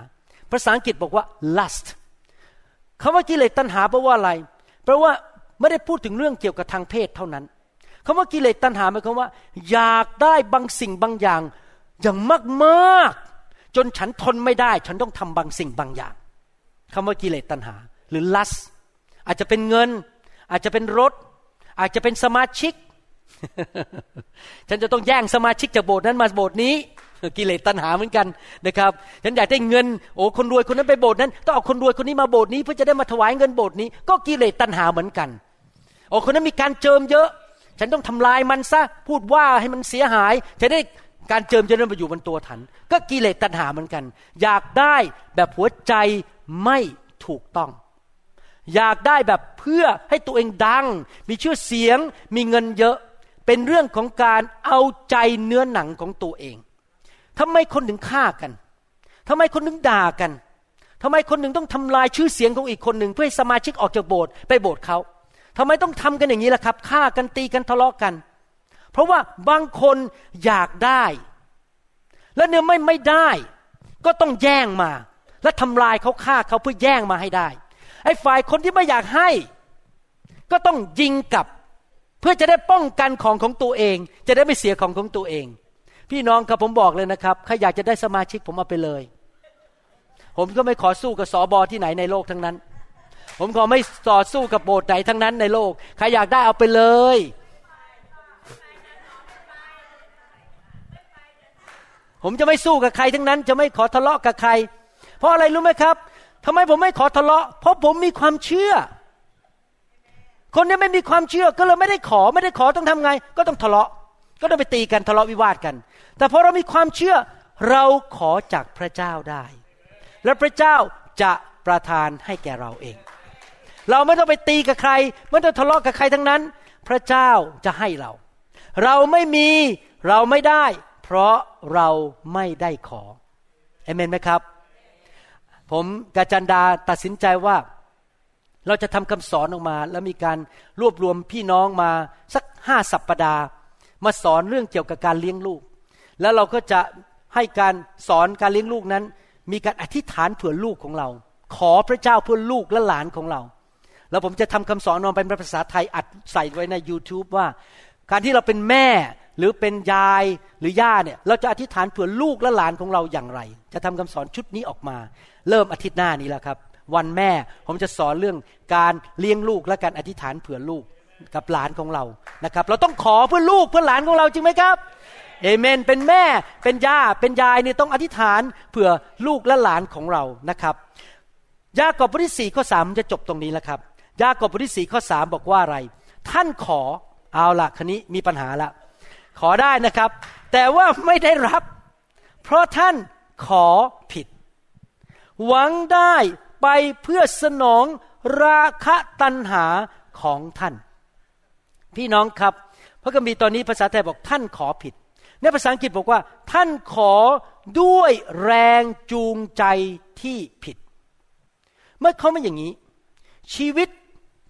ภาษาอังกฤษบอกว่า lust คำว่ากิเลสตัณหาแปลว่าอะไร แปลว่าไม่ได้พูดถึงเรื่องเกี่ยวกับทางเพศเท่านั้นคำว่ากิเลสตัณหาหมายความว่า อยากได้บางสิ่งบางอย่าง อย่างมากๆ จนฉันทนไม่ได้ ฉันต้องทำบางสิ่งบางอย่างคำว่ากิเลสตัณหา หรือลัสอาจจะเป็นเงิน อาจจะเป็นรถ อาจจะเป็นสมาชิก ฉันจะต้องแย่งสมาชิกจากโบสถ์นั้นมาโบสถ์นี้ กิเลสตัณหาเหมือนกันนะครับ ฉันอยากได้เงิน โอ้คนรวยคนนั้นไปโบสถ์นั้นต้องเอาคนรวยคนนี้มาโบสถ์นี้เพื่อจะได้มาถวายเงินโบสถ์นี้ ก็กิเลสตัณหาเหมือนกัน โอ้คนนั้นมีการเจิมเยอะ ฉันต้องทำลายมันซะพูดว่าให้มันเสียหายจะได้การเจิมจะได้มาอยู่บนตัวฉัน ก็กิเลสตัณหาเหมือนกัน อยากได้แบบหัวใจไม่ถูกต้อง อยากได้แบบเพื่อให้ตัวเองดัง มีชื่อเสียงมีเงินเยอะ เป็นเรื่องของการเอาใจเนื้อหนังของตัวเองทำไมคนถึงฆ่ากันทำไมคนถึงด่ากันทำไมคนหนึ่งต้องทำลายชื่อเสียงของอีกคนหนึ่งเพื่อให้สมาชิกออกจากโบสถ์ไปโบสถ์เขาทำไมต้องทำกันอย่างนี้ล่ะครับฆ่ากันตีกันทะเลาะกัน เพราะว่าบางคนอยากได้ แล้วเนื้อไม่ไม่ได้ ก็ต้องแย่งมา และทำลายเขาฆ่าเขาเพื่อแย่งมาให้ได้ไอ้ฝ่ายคนที่ไม่อยากให้ ก็ต้องยิงกลับ เพื่อจะได้ป้องกันของของตัวเอง จะได้ไม่เสียของของตัวเอง พี่น้องครับผมบอกเลยนะครับใครอยากจะได้สมาชิกผมเอาไปเลย ผมก็ไม่ขอสู้กับสอบอที่ไหนในโลกทั้งนั้น ผมขอไม่ต่อสู้กับโบสถ์ไหนทั้งนั้นในโลกใครอยากได้เอาไปเลยผมจะไม่สู้กับใครทั้งนั้น จะไม่ขอทะเลาะกับใคร เพราะอะไรรู้ไหมครับทำไมผมไม่ขอทะเลาะ เพราะผมมีความเชื่อ คนนี้ไม่มีความเชื่อก็เลยไม่ได้ขอไม่ได้ขอต้องทำไง ก็ต้องทะเลาะ ก็ต้องไปตีกันทะเลาะวิวาทกัน แต่พอเรามีความเชื่อเราขอจากพระเจ้าได้ และพระเจ้าจะประทานให้แก่เราเอง เราไม่ต้องไปตีกับใคร ไม่ต้องทะเลาะกับใครทั้งนั้น พระเจ้าจะให้เรา เราไม่มีเราไม่ได้ เพราะเราไม่ได้ขอเอเมนไหมครับ ผมกาจันดาตัดสินใจว่า เราจะทำคำสอนออกมา แล้วมีการรวบรวมพี่น้องมาสักห้าสัปปดาห์ มาสอนเรื่องเกี่ยวกับการเลี้ยงลูก แล้วเราก็จะให้การสอนการเลี้ยงลูกนั้น มีการอธิษฐานเผื่อลูกของเรา ขอพระเจ้าเพื่อลูกและหลานของเรา แล้วผมจะทำคำสอนนอนเป็นภาษาไทยอัดใส่ไว้ใน YouTube ว่า การที่เราเป็นแม่หรือเป็นยายหรือย่าเนี่ยเราจะอธิษฐานเผื่อลูกและหลานของเราอย่างไร จะทำคำสอนชุดนี้ออกมา เริ่มอาทิตย์หน้านี้แล้วครับ วันแม่ ผมจะสอนเรื่องการเลี้ยงลูกและการอธิษฐานเผื่อลูกกับหลานของเรานะครับ เราต้องขอเพื่อลูกเพื่อหลานของเราจริงไหมครับเอเมน เป็นแม่เป็นย่าเป็นยายเนี่ยต้องอธิษฐานเผื่อลูกและหลานของเรานะครับ ยากอบบทที่สี่ข้อสามจะจบตรงนี้แล้วครับ ยากอบบทที่สี่ข้อสามบอกว่าอะไร ท่านขอเอาละคันนี้มีปัญหาละขอได้นะครับ แต่ว่าไม่ได้รับ เพราะท่านขอผิด หวังได้ ไปเพื่อสนองราคะตัณหาของท่าน พี่น้องครับ พระคัมภีร์ตอนนี้ภาษาไทยบอกท่านขอผิด ในภาษาอังกฤษบอกว่า ท่านขอด้วยแรงจูงใจที่ผิด เมื่อเขาไม่อย่างนี้ ชีวิต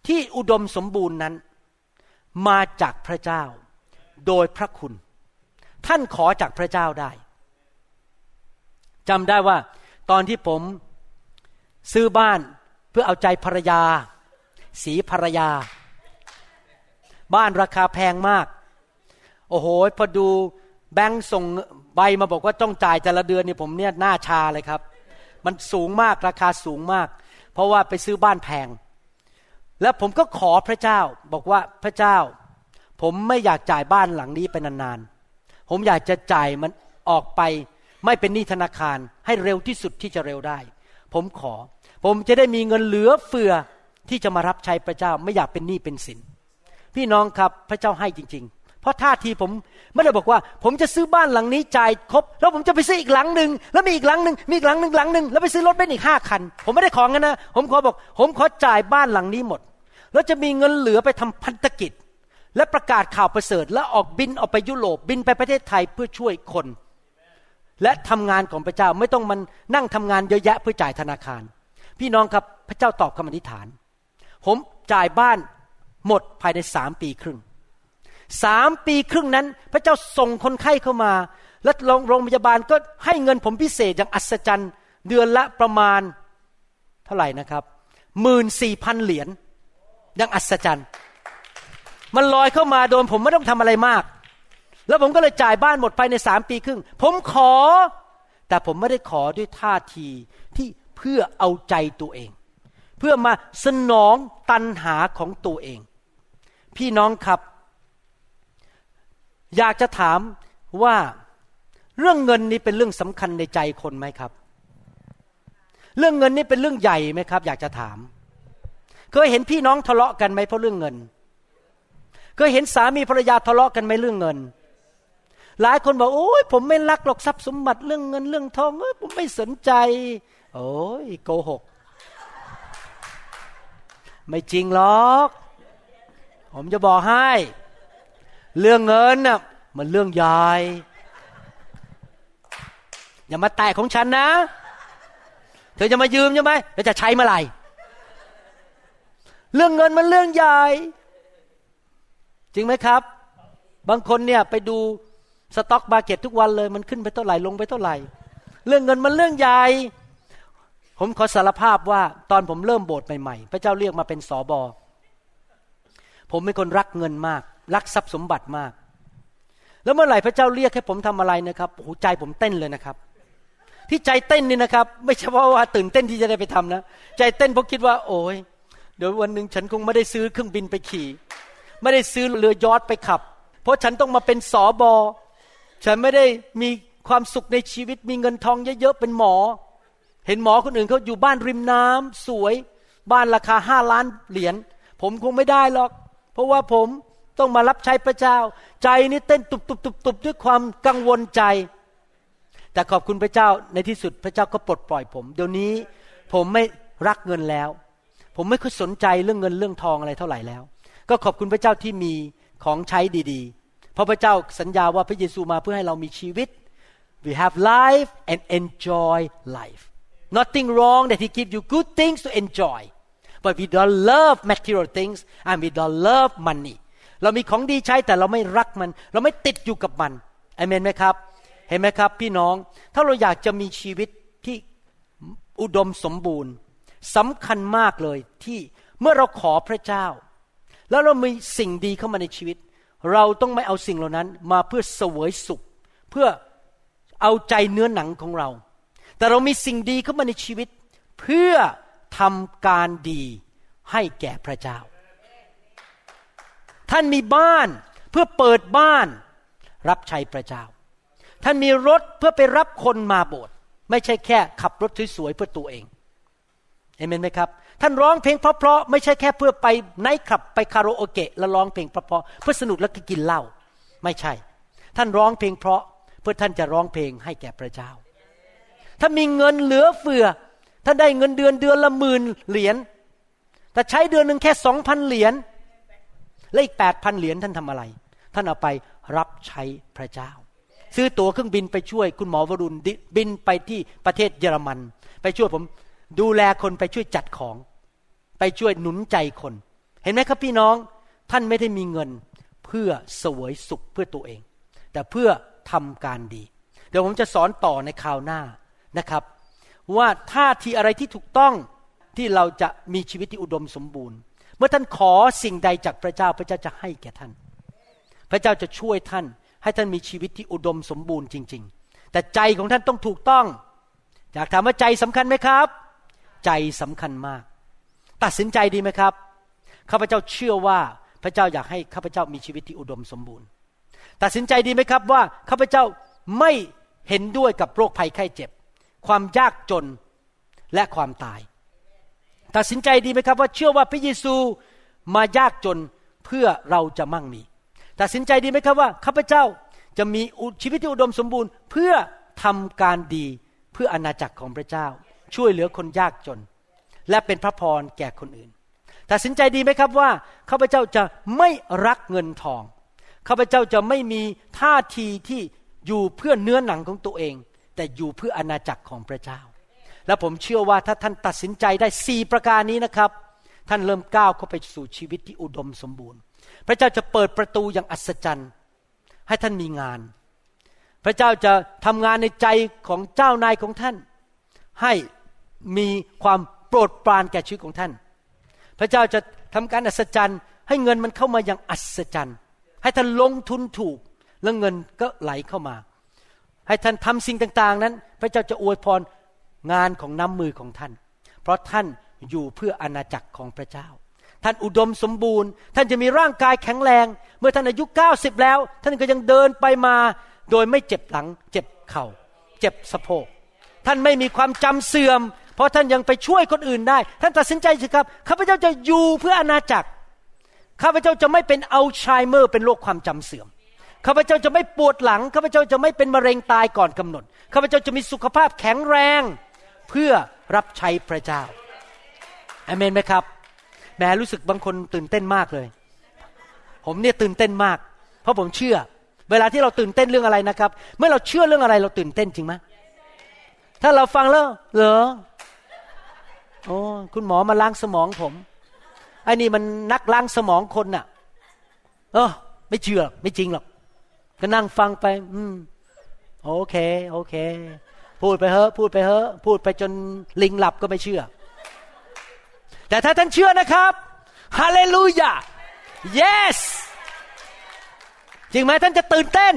ที่อุดมสมบูรณ์นั้น มาจากพระเจ้า โดยพระคุณ ท่านขอจากพระเจ้าได้จำได้ว่า ตอนที่ผม ซื้อบ้านเพื่อเอาใจภรรยา สีภรรยา บ้านราคาแพงมาก โอ้โห พอดูแบงค์ส่งใบมาบอกว่าต้องจ่ายแต่ละเดือนนี่ผมเนี่ยหน้าชาเลยครับ มันสูงมากราคาสูงมาก เพราะว่าไปซื้อบ้านแพง แล้วผมก็ขอพระเจ้าบอกว่าพระเจ้า ผมไม่อยากจ่ายบ้านหลังนี้ไปนานๆ ผมอยากจะจ่ายมันออกไป ไม่เป็นหนี้ธนาคารให้เร็วที่สุดที่จะเร็วได้ ผมขอ ผมจะได้มีเงินเหลือเฟือที่จะมารับใช้พระเจ้าไม่อยากเป็นหนี้เป็นสิน พี่น้องครับพระเจ้าให้จริง ๆ เพราะท่าทีผมไม่ได้บอกว่า ผมจะซื้อบ้านหลังนี้จ่ายครบ แล้วผมจะไปซื้ออีกหลังหนึ่งแล้วมีอีกหลังหนึ่งมีอีกหลังหนึ่งหลังหนึ่งแล้วไปซื้อรถเบนซ์อีกห้าคัน ผมไม่ได้ของกันนะ ผมขอบอก ผมขอจ่ายบ้านหลังนี้หมด แล้วจะมีเงินเหลือไปทำพันธกิจ และประกาศข่าวประเสริฐ และออกบินออกไปยุโรปบินไปประเทศไทยเพื่อช่วยคน และทำงานของพระเจ้าไม่ต้องมันนั่งทำงานเยอะแยะเพื่อจ่ายธนาคาร พี่น้องครับพระเจ้าตอบคำอธิษฐาน ผมจ่ายบ้านหมดภายในสามปีครึ่งสามปีครึ่งนั้น พระเจ้าส่งคนไข้เข้ามา และโรงพยาบาลก็ให้เงินผมพิเศษอย่างอัศจรรย์ เดือนละประมาณเท่าไหร่นะครับหมื่นสี่พันเหรียญอย่างอัศจรรย์ มันลอยเข้ามาโดนผมไม่ต้องทำอะไรมาก แล้วผมก็เลยจ่ายบ้านหมดภายในสามปีครึ่ง ผมขอ แต่ผมไม่ได้ขอด้วยท่าทีที่เพื่อเอาใจตัวเอง เพื่อมาสนองตันหาของตัวเอง พี่น้องครับ อยากจะถามว่าเรื่องเงินนี้เป็นเรื่องสำคัญในใจคนไหมครับ เรื่องเงินนี้เป็นเรื่องใหญ่ไหมครับ อยากจะถาม เคยเห็นพี่น้องทะเลาะกันไหมเพราะเรื่องเงิน เคยเห็นสามีภรรยาทะเลาะกันไหมเรื่องเงิน หลายคนบอกโอ้ยผมไม่รักหรอกทรัพย์สมบัติเรื่องเงินเรื่องทองเอ้ยผมไม่สนใจ โอ้ยโกหก ไม่จริงหรอก ผมจะบอกให้ เรื่องเงินน่ะมันเรื่องใหญ่อย่ามาแตะของฉันนะ เธอจะมายืมใช่ไหมแล้วจะใช้เมื่อไหร่เรื่องเงินมันเรื่องใหญ่ จริงไหมครับ บางคนเนี่ยไปดู สต็อกมาเก็ตทุกวันเลยมันขึ้นไปเท่าไหร่ลงไปเท่าไหร่ เรื่องเงินมันเรื่องใหญ่ผมขอสารภาพว่าตอนผมเริ่มโบสถ์ใหม่ๆ พระเจ้าเรียกมาเป็นสอบอผมเป็นคนรักเงินมาก รักทรัพย์สมบัติมาก แล้วเมื่อไหร่พระเจ้าเรียกให้ผมทำอะไรนะครับโอ้ใจผมเต้นเลยนะครับ ที่ใจเต้นนี่นะครับ ไม่ใช่เพราะว่าตื่นเต้นที่จะได้ไปทำนะ ใจเต้นเพราะคิดว่า โอ้ยเดี๋ยววันหนึ่งฉันคงไม่ได้ซื้อเครื่องบินไปขี่ ไม่ได้ซื้อเรือยอทไปขับ เพราะฉันต้องมาเป็นสอบอ ฉันไม่ได้มีความสุขในชีวิตมีเงินทองเยอะๆเป็นหมอ เห็นหมอคนอื่นเขาอยู่บ้านริมน้ำสวยบ้านราคาห้าล้านเหรียญผมคงไม่ได้หรอก เพราะว่าผมต้องมารับใช้พระเจ้า ใจนี่เต้นตุบตุบตุบตุบด้วยความกังวลใจ แต่ขอบคุณพระเจ้าในที่สุดพระเจ้าก็ปลดปล่อยผม เดี๋ยวนี้ผมไม่รักเงินแล้ว ผมไม่ค่อยสนใจเรื่องเงินเรื่องทองอะไรเท่าไหร่แล้ว ก็ขอบคุณพระเจ้าที่มีของใช้ดีๆ เพราะพระเจ้าสัญญาว่าพระเยซูมาเพื่อให้เรามีชีวิต we have life and enjoy life nothing wrong that he give you good things to enjoy but we don't love material things and we don't love money เรามีของดีใช้แต่เราไม่รักมัน เราไม่ติดอยู่กับมันอเมนไหมครับ เห็นไหมครับ พี่น้อง ถ้าเราอยากจะมีชีวิตที่อุดมสมบูรณ์สำคัญมากเลยที่เมื่อเราขอพระเจ้า แล้วเรามีสิ่งดีเข้ามาในชีวิต เราต้องไม่เอาสิ่งเหล่านั้นมาเพื่อเสวยสุข เพื่อเอาใจเนื้อหนังของเรา แต่เรามีสิ่งดีเข้ามาในชีวิต เพื่อทำการดีให้แก่พระเจ้า ท่านมีบ้านเพื่อเปิดบ้าน รับใช้พระเจ้า ท่านมีรถเพื่อไปรับคนมาโบสถ์ไม่ใช่แค่ขับรถสวยๆเพื่อตัวเอง เอเมนไหมครับ ท่านร้องเพลงเพราะๆไม่ใช่แค่เพื่อไปไนท์คลับไปคาราโอเกะแล้วร้องเพลงเพราะๆเพื่อสนุกแล้วก็กินเหล้าไม่ใช่ ท่านร้องเพลงเพราะเพื่อท่านจะร้องเพลงให้แก่พระเจ้า ถ้ามีเงินเหลือเฟือ ท่านได้เงินเดือนเดือนละหมื่นเหรียญแต่ใช้เดือนหนึ่งแค่สองพันเหรียญและอีกแปดพันเหรียญท่านทำอะไร ท่านเอาไปรับใช้พระเจ้า ซื้อตั๋วเครื่องบินไปช่วยคุณหมอวรุณบินไปที่ประเทศเยอรมัน ไปช่วยผม ดูแลคนไปช่วยจัดของ ไปช่วยหนุนใจคน เห็นไหมครับพี่น้อง ท่านไม่ได้มีเงินเพื่อเสวยสุขเพื่อตัวเอง แต่เพื่อทำการดี เดี๋ยวผมจะสอนต่อในคราวหน้านะครับ ว่าท่าทีอะไรที่ถูกต้องที่เราจะมีชีวิตที่อุดมสมบูรณ์ เมื่อท่านขอสิ่งใดจากพระเจ้าพระเจ้าจะให้แก่ท่าน พระเจ้าจะช่วยท่าน ให้ท่านมีชีวิตที่อุดมสมบูรณ์จริง ๆ แต่ใจของท่านต้องถูกต้อง อยากถามว่าใจสำคัญไหมครับ ใจสำคัญมาก ตัดสินใจดีไหมครับข้าพเจ้าเชื่อว่าพระเจ้าอยากให้ข้าพเจ้ามีชีวิตที่อุดมสมบูรณ์ ตัดสินใจดีไหมครับว่าข้าพเจ้าไม่เห็นด้วยกับโรคภัยไข้เจ็บ ความยากจนและความตาย ตัดสินใจดีไหมครับว่าเชื่อว่าพระเยซูมายากจนเพื่อเราจะมั่งมี ตัดสินใจดีไหมครับว่าข้าพเจ้าจะมีชีวิตที่อุดมสมบูรณ์ เพื่อทำการดีเพื่ออนาจักรของพระเจ้า ช่วยเหลือคนยากจน และเป็นพระพรแก่คนอื่นตัดสินใจดีไหมครับว่าข้าพเจ้าจะไม่รักเงินทองข้าพเจ้าจะไม่มีท่าทีที่อยู่เพื่อเนื้อหนังของตัวเอง แต่อยู่เพื่ออาณาจักรของพระเจ้า และผมเชื่อว่าถ้าท่านตัดสินใจได้สี่ประการนี้นะครับ ท่านเริ่มก้าวเข้าไปสู่ชีวิตที่อุดมสมบูรณ์ พระเจ้าจะเปิดประตูอย่างอัศจรรย์ ให้ท่านมีงาน พระเจ้าจะทำงานในใจของเจ้านายของท่าน ให้ มีความโปรดปรานแก่ชีวิตของท่าน พระเจ้าจะทำการอัศจรรย์ ให้เงินมันเข้ามาอย่างอัศจรรย์ ให้ท่านลงทุนถูก แล้วเงินก็ไหลเข้ามา ให้ท่านทำสิ่งต่าง ๆ นั้น พระเจ้าจะอวยพรงานของน้ำมือของท่าน เพราะท่านอยู่เพื่ออาณาจักรของพระเจ้า ท่านอุดมสมบูรณ์ ท่านจะมีร่างกายแข็งแรง เมื่อท่านอายุ 90 แล้ว ท่านก็ยังเดินไปมาโดยไม่เจ็บหลัง เจ็บเข่า เจ็บสะโพก ท่านไม่มีความจำเสื่อม ราะท่านยังไปช่วยคนอื่นได้ ท่านตัดสินใจสิครับข้าพเจ้าจะอยู่เพื่ออาณาจักรข้าพเจ้าจะไม่เป็นอัลไชเมอร์ เป็นโรคความจำเสื่อมข้าพเจ้าจะไม่ปวดหลังข้าพเจ้าจะไม่เป็นมะเร็งตายก่อนกำหนดข้าพเจ้าจะมีสุขภาพแข็งแรงเพื่อรับใช้พระเจ้าอเมนไหมครับแม้รู้สึกบางคนตื่นเต้นมากเลย ผมเนี่ยตื่นเต้นมาก เพราะผมเชื่อ เวลาที่เราตื่นเต้นเรื่องอะไรนะครับ เมื่อเราเชื่อเรื่องอะไรเราตื่นเต้นจริงไหมถ้าเราฟังแล้วเหรอ โอ้คุณหมอมาล้างสมองผมไอ้นี่มันนักล้างสมองคนน่ะ เออ ไม่เชื่อ ไม่จริงหรอก ก็นั่งฟังไป อืม โอเค โอเค พูดไปเถอะพูดไปเถอะพูดไปจนลิงหลับก็ไม่เชื่อ แต่ถ้าท่านเชื่อนะครับฮาเลลูยา yes จริงไหมท่านจะตื่นเต้น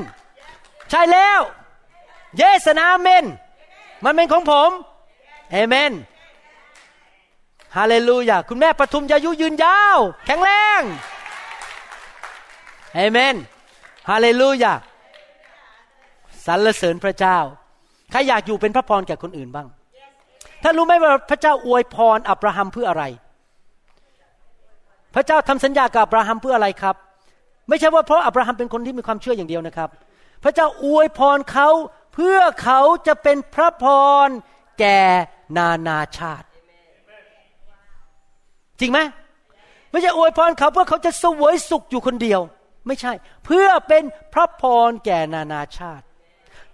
ใช่แล้ว yes นะเมน มันเป็นของผมเอเมน ฮาเลลูยาคุณแม่ปทุมจะอายุยืนยาว แข็งแรงเอเมนฮาเลลูยาสรรเสริญพระเจ้า ใครอยากอยู่เป็นพระพรแก่คนอื่นบ้างท่านรู้ไหมว่าพระเจ้าอวยพรอับราฮัมเพื่ออะไร พระเจ้าทำสัญญากับอับราฮัมเพื่ออะไรครับ ไม่ใช่ว่าเพราะอับราฮัมเป็นคนที่มีความเชื่ออย่างเดียวนะครับ พระเจ้าอวยพรเขาเพื่อเขาจะเป็นพระพรแก่นานาชาติ จริงไหมไม่ใช่อวยพรเขาเพื่อเขาจะสวยสุขอยู่คนเดียว ไม่ใช่ เพื่อเป็นพระพรแก่นานาชาติ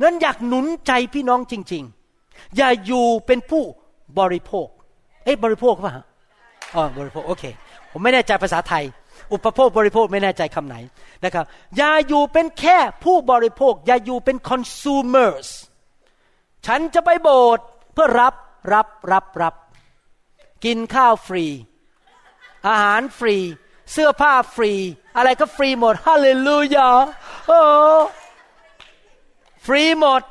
นั้นอยากหนุนใจพี่น้องจริง ๆ อย่าอยู่เป็นผู้บริโภคเอ๊ะบริโภคป่ะอ๋อบริโภคโอเค ผมไม่แน่ใจภาษาไทย อุปโภคบริโภคไม่แน่ใจคำไหนนะครับ อย่าอยู่เป็นแค่ผู้บริโภค อย่าอยู่เป็น consumers ฉันจะไปโบสถ์เพื่อรับรับรับรับ กินข้าวฟรี อาหารฟรี เสื้อผ้าฟรี อะไรก็ฟรีหมดฮาเลลูยาโอ้ฟรีหมด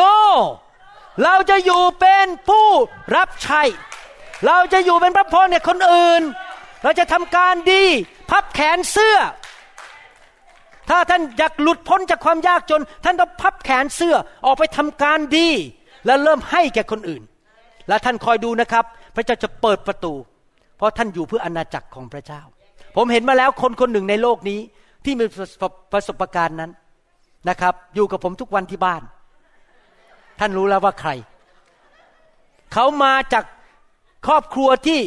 no เราจะอยู่เป็นผู้รับใช้เราจะอยู่เป็นพระพรเนี่ยคนอื่น เราจะทำการดี พับแขนเสื้อ ถ้าท่านอยากหลุดพ้นจากความยากจน ท่านต้องพับแขนเสื้อออกไปทำการดี แล้วเริ่มให้แก่คนอื่น และท่านคอยดูนะครับ พระเจ้าจะเปิดประตู เพราะท่านอยู่เพื่ออาณาจักรของพระเจ้า ผมเห็นมาแล้วคนคนหนึ่งในโลกนี้ที่มีประสบการณ์นั้นนะครับ อยู่กับผมทุกวันที่บ้าน ท่านรู้แล้วว่าใคร เขามาจากครอบครัวที่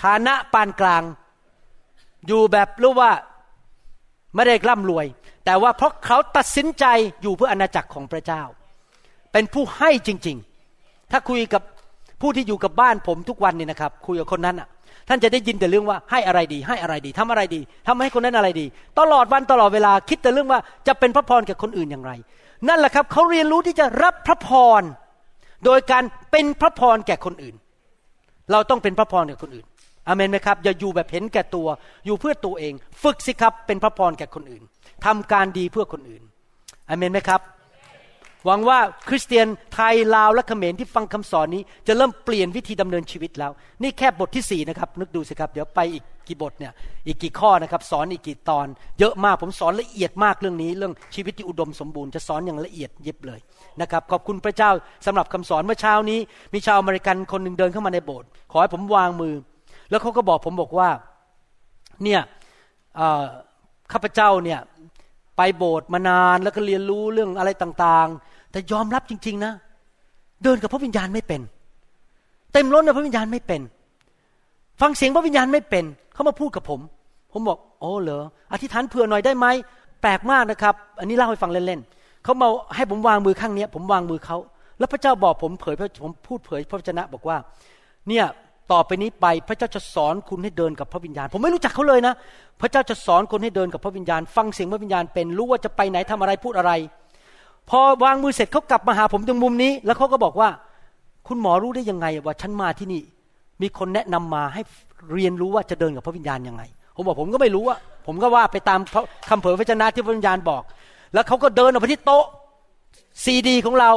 ฐานะปานกลาง อยู่แบบรู้ว่าไม่ได้ร่ำรวย แต่ว่าเพราะเขาตัดสินใจอยู่เพื่ออาณาจักรของพระเจ้า เป็นผู้ให้จริง ๆ ถ้าคุยกับ ผู้ที่อยู่กับบ้านผมทุกวันนี่นะครับ คุยกับคนนั้นอะ ท่านจะได้ยินแต่เรื่องว่าให้อะไรดี ให้อะไรดีทำอะไรดีทำให้คนนั้นอะไรดี ตลอดวันตลอดเวลาคิดแต่เรื่องว่าจะเป็นพระพรแก่คนอื่นอย่างไร นั่นแหละครับเขาเรียนรู้ที่จะรับพระพร โดยการเป็นพระพรแก่คนอื่น เราต้องเป็นพระพรแก่คนอื่นอเมนไหมครับอย่าอยู่แบบเห็นแก่ตัว อยู่เพื่อตัวเอง ฝึกสิครับเป็นพระพรแก่คนอื่นทำการดีเพื่อคนอื่นอเมนไหมครับ หวังว่าคริสเตียนไทยลาวและเขมรที่ฟังคำสอนนี้ จะเริ่มเปลี่ยนวิธีดำเนินชีวิตแล้ว นี่แค่บทที่สี่นะครับนึกดูสิครับ เดี๋ยวไปอีกกี่บทเนี่ยอีกกี่ข้อนะครับ สอนอีกกี่ตอน เยอะมากผมสอนละเอียดมากเรื่องนี้ เรื่องชีวิตที่อุดมสมบูรณ์จะสอนอย่างละเอียดยิบเลยนะครับขอบคุณพระเจ้าสำหรับคำสอนเมื่อเช้านี้ มีชาวอเมริกันคนหนึ่งเดินเข้ามาในโบสถ์ขอให้ผมวางมือ แล้วเขาก็บอกผมบอกว่าเนี่ยข้าพเจ้าเนี่ยไปโบสถ์มานานแล้วก็เรียนรู้เรื่องอะไรต่างๆ แต่ยอมรับจริง ๆ นะ เดินกับพระวิญญาณไม่เป็น เต็มล้นในพระวิญญาณไม่เป็น ฟังเสียงพระวิญญาณไม่เป็น เขามาพูดกับผม ผมบอกโอ้เหรออธิษฐานเผื่อหน่อยได้ไหมแปลกมากนะครับ อันนี้เล่าให้ฟังเล่นๆเขามาให้ผมวางมือข้างนี้ผมวางมือเขาแล้วพระเจ้าบอกผมเผยผมพูดเผยพระวจนะบอกว่า เนี่ยต่อไปนี้ไปพระเจ้าจะสอนคุณให้เดินกับพระวิญญาณ ผมไม่รู้จักเขาเลยนะ พระเจ้าจะสอนคนให้เดินกับพระวิญญาณ ฟังเสียงพระวิญญาณเป็นรู้ว่าจะไปไหนทำอะไรพูดอะไร พอวางมือเสร็จเขากลับมาหาผมตรงมุมนี้ แล้วเขาก็บอกว่า คุณหมอรู้ได้ยังไงว่าฉันมาที่นี่ มีคนแนะนำมาให้เรียนรู้ว่าจะเดินกับพระวิญญาณยังไง ผมบอกผมก็ไม่รู้อะผมก็ว่าไปตามคำเผยพระชนะที่พระวิญญาณบอก แล้วเขาก็เดินออกไปที่โต๊ะซีดีของเรา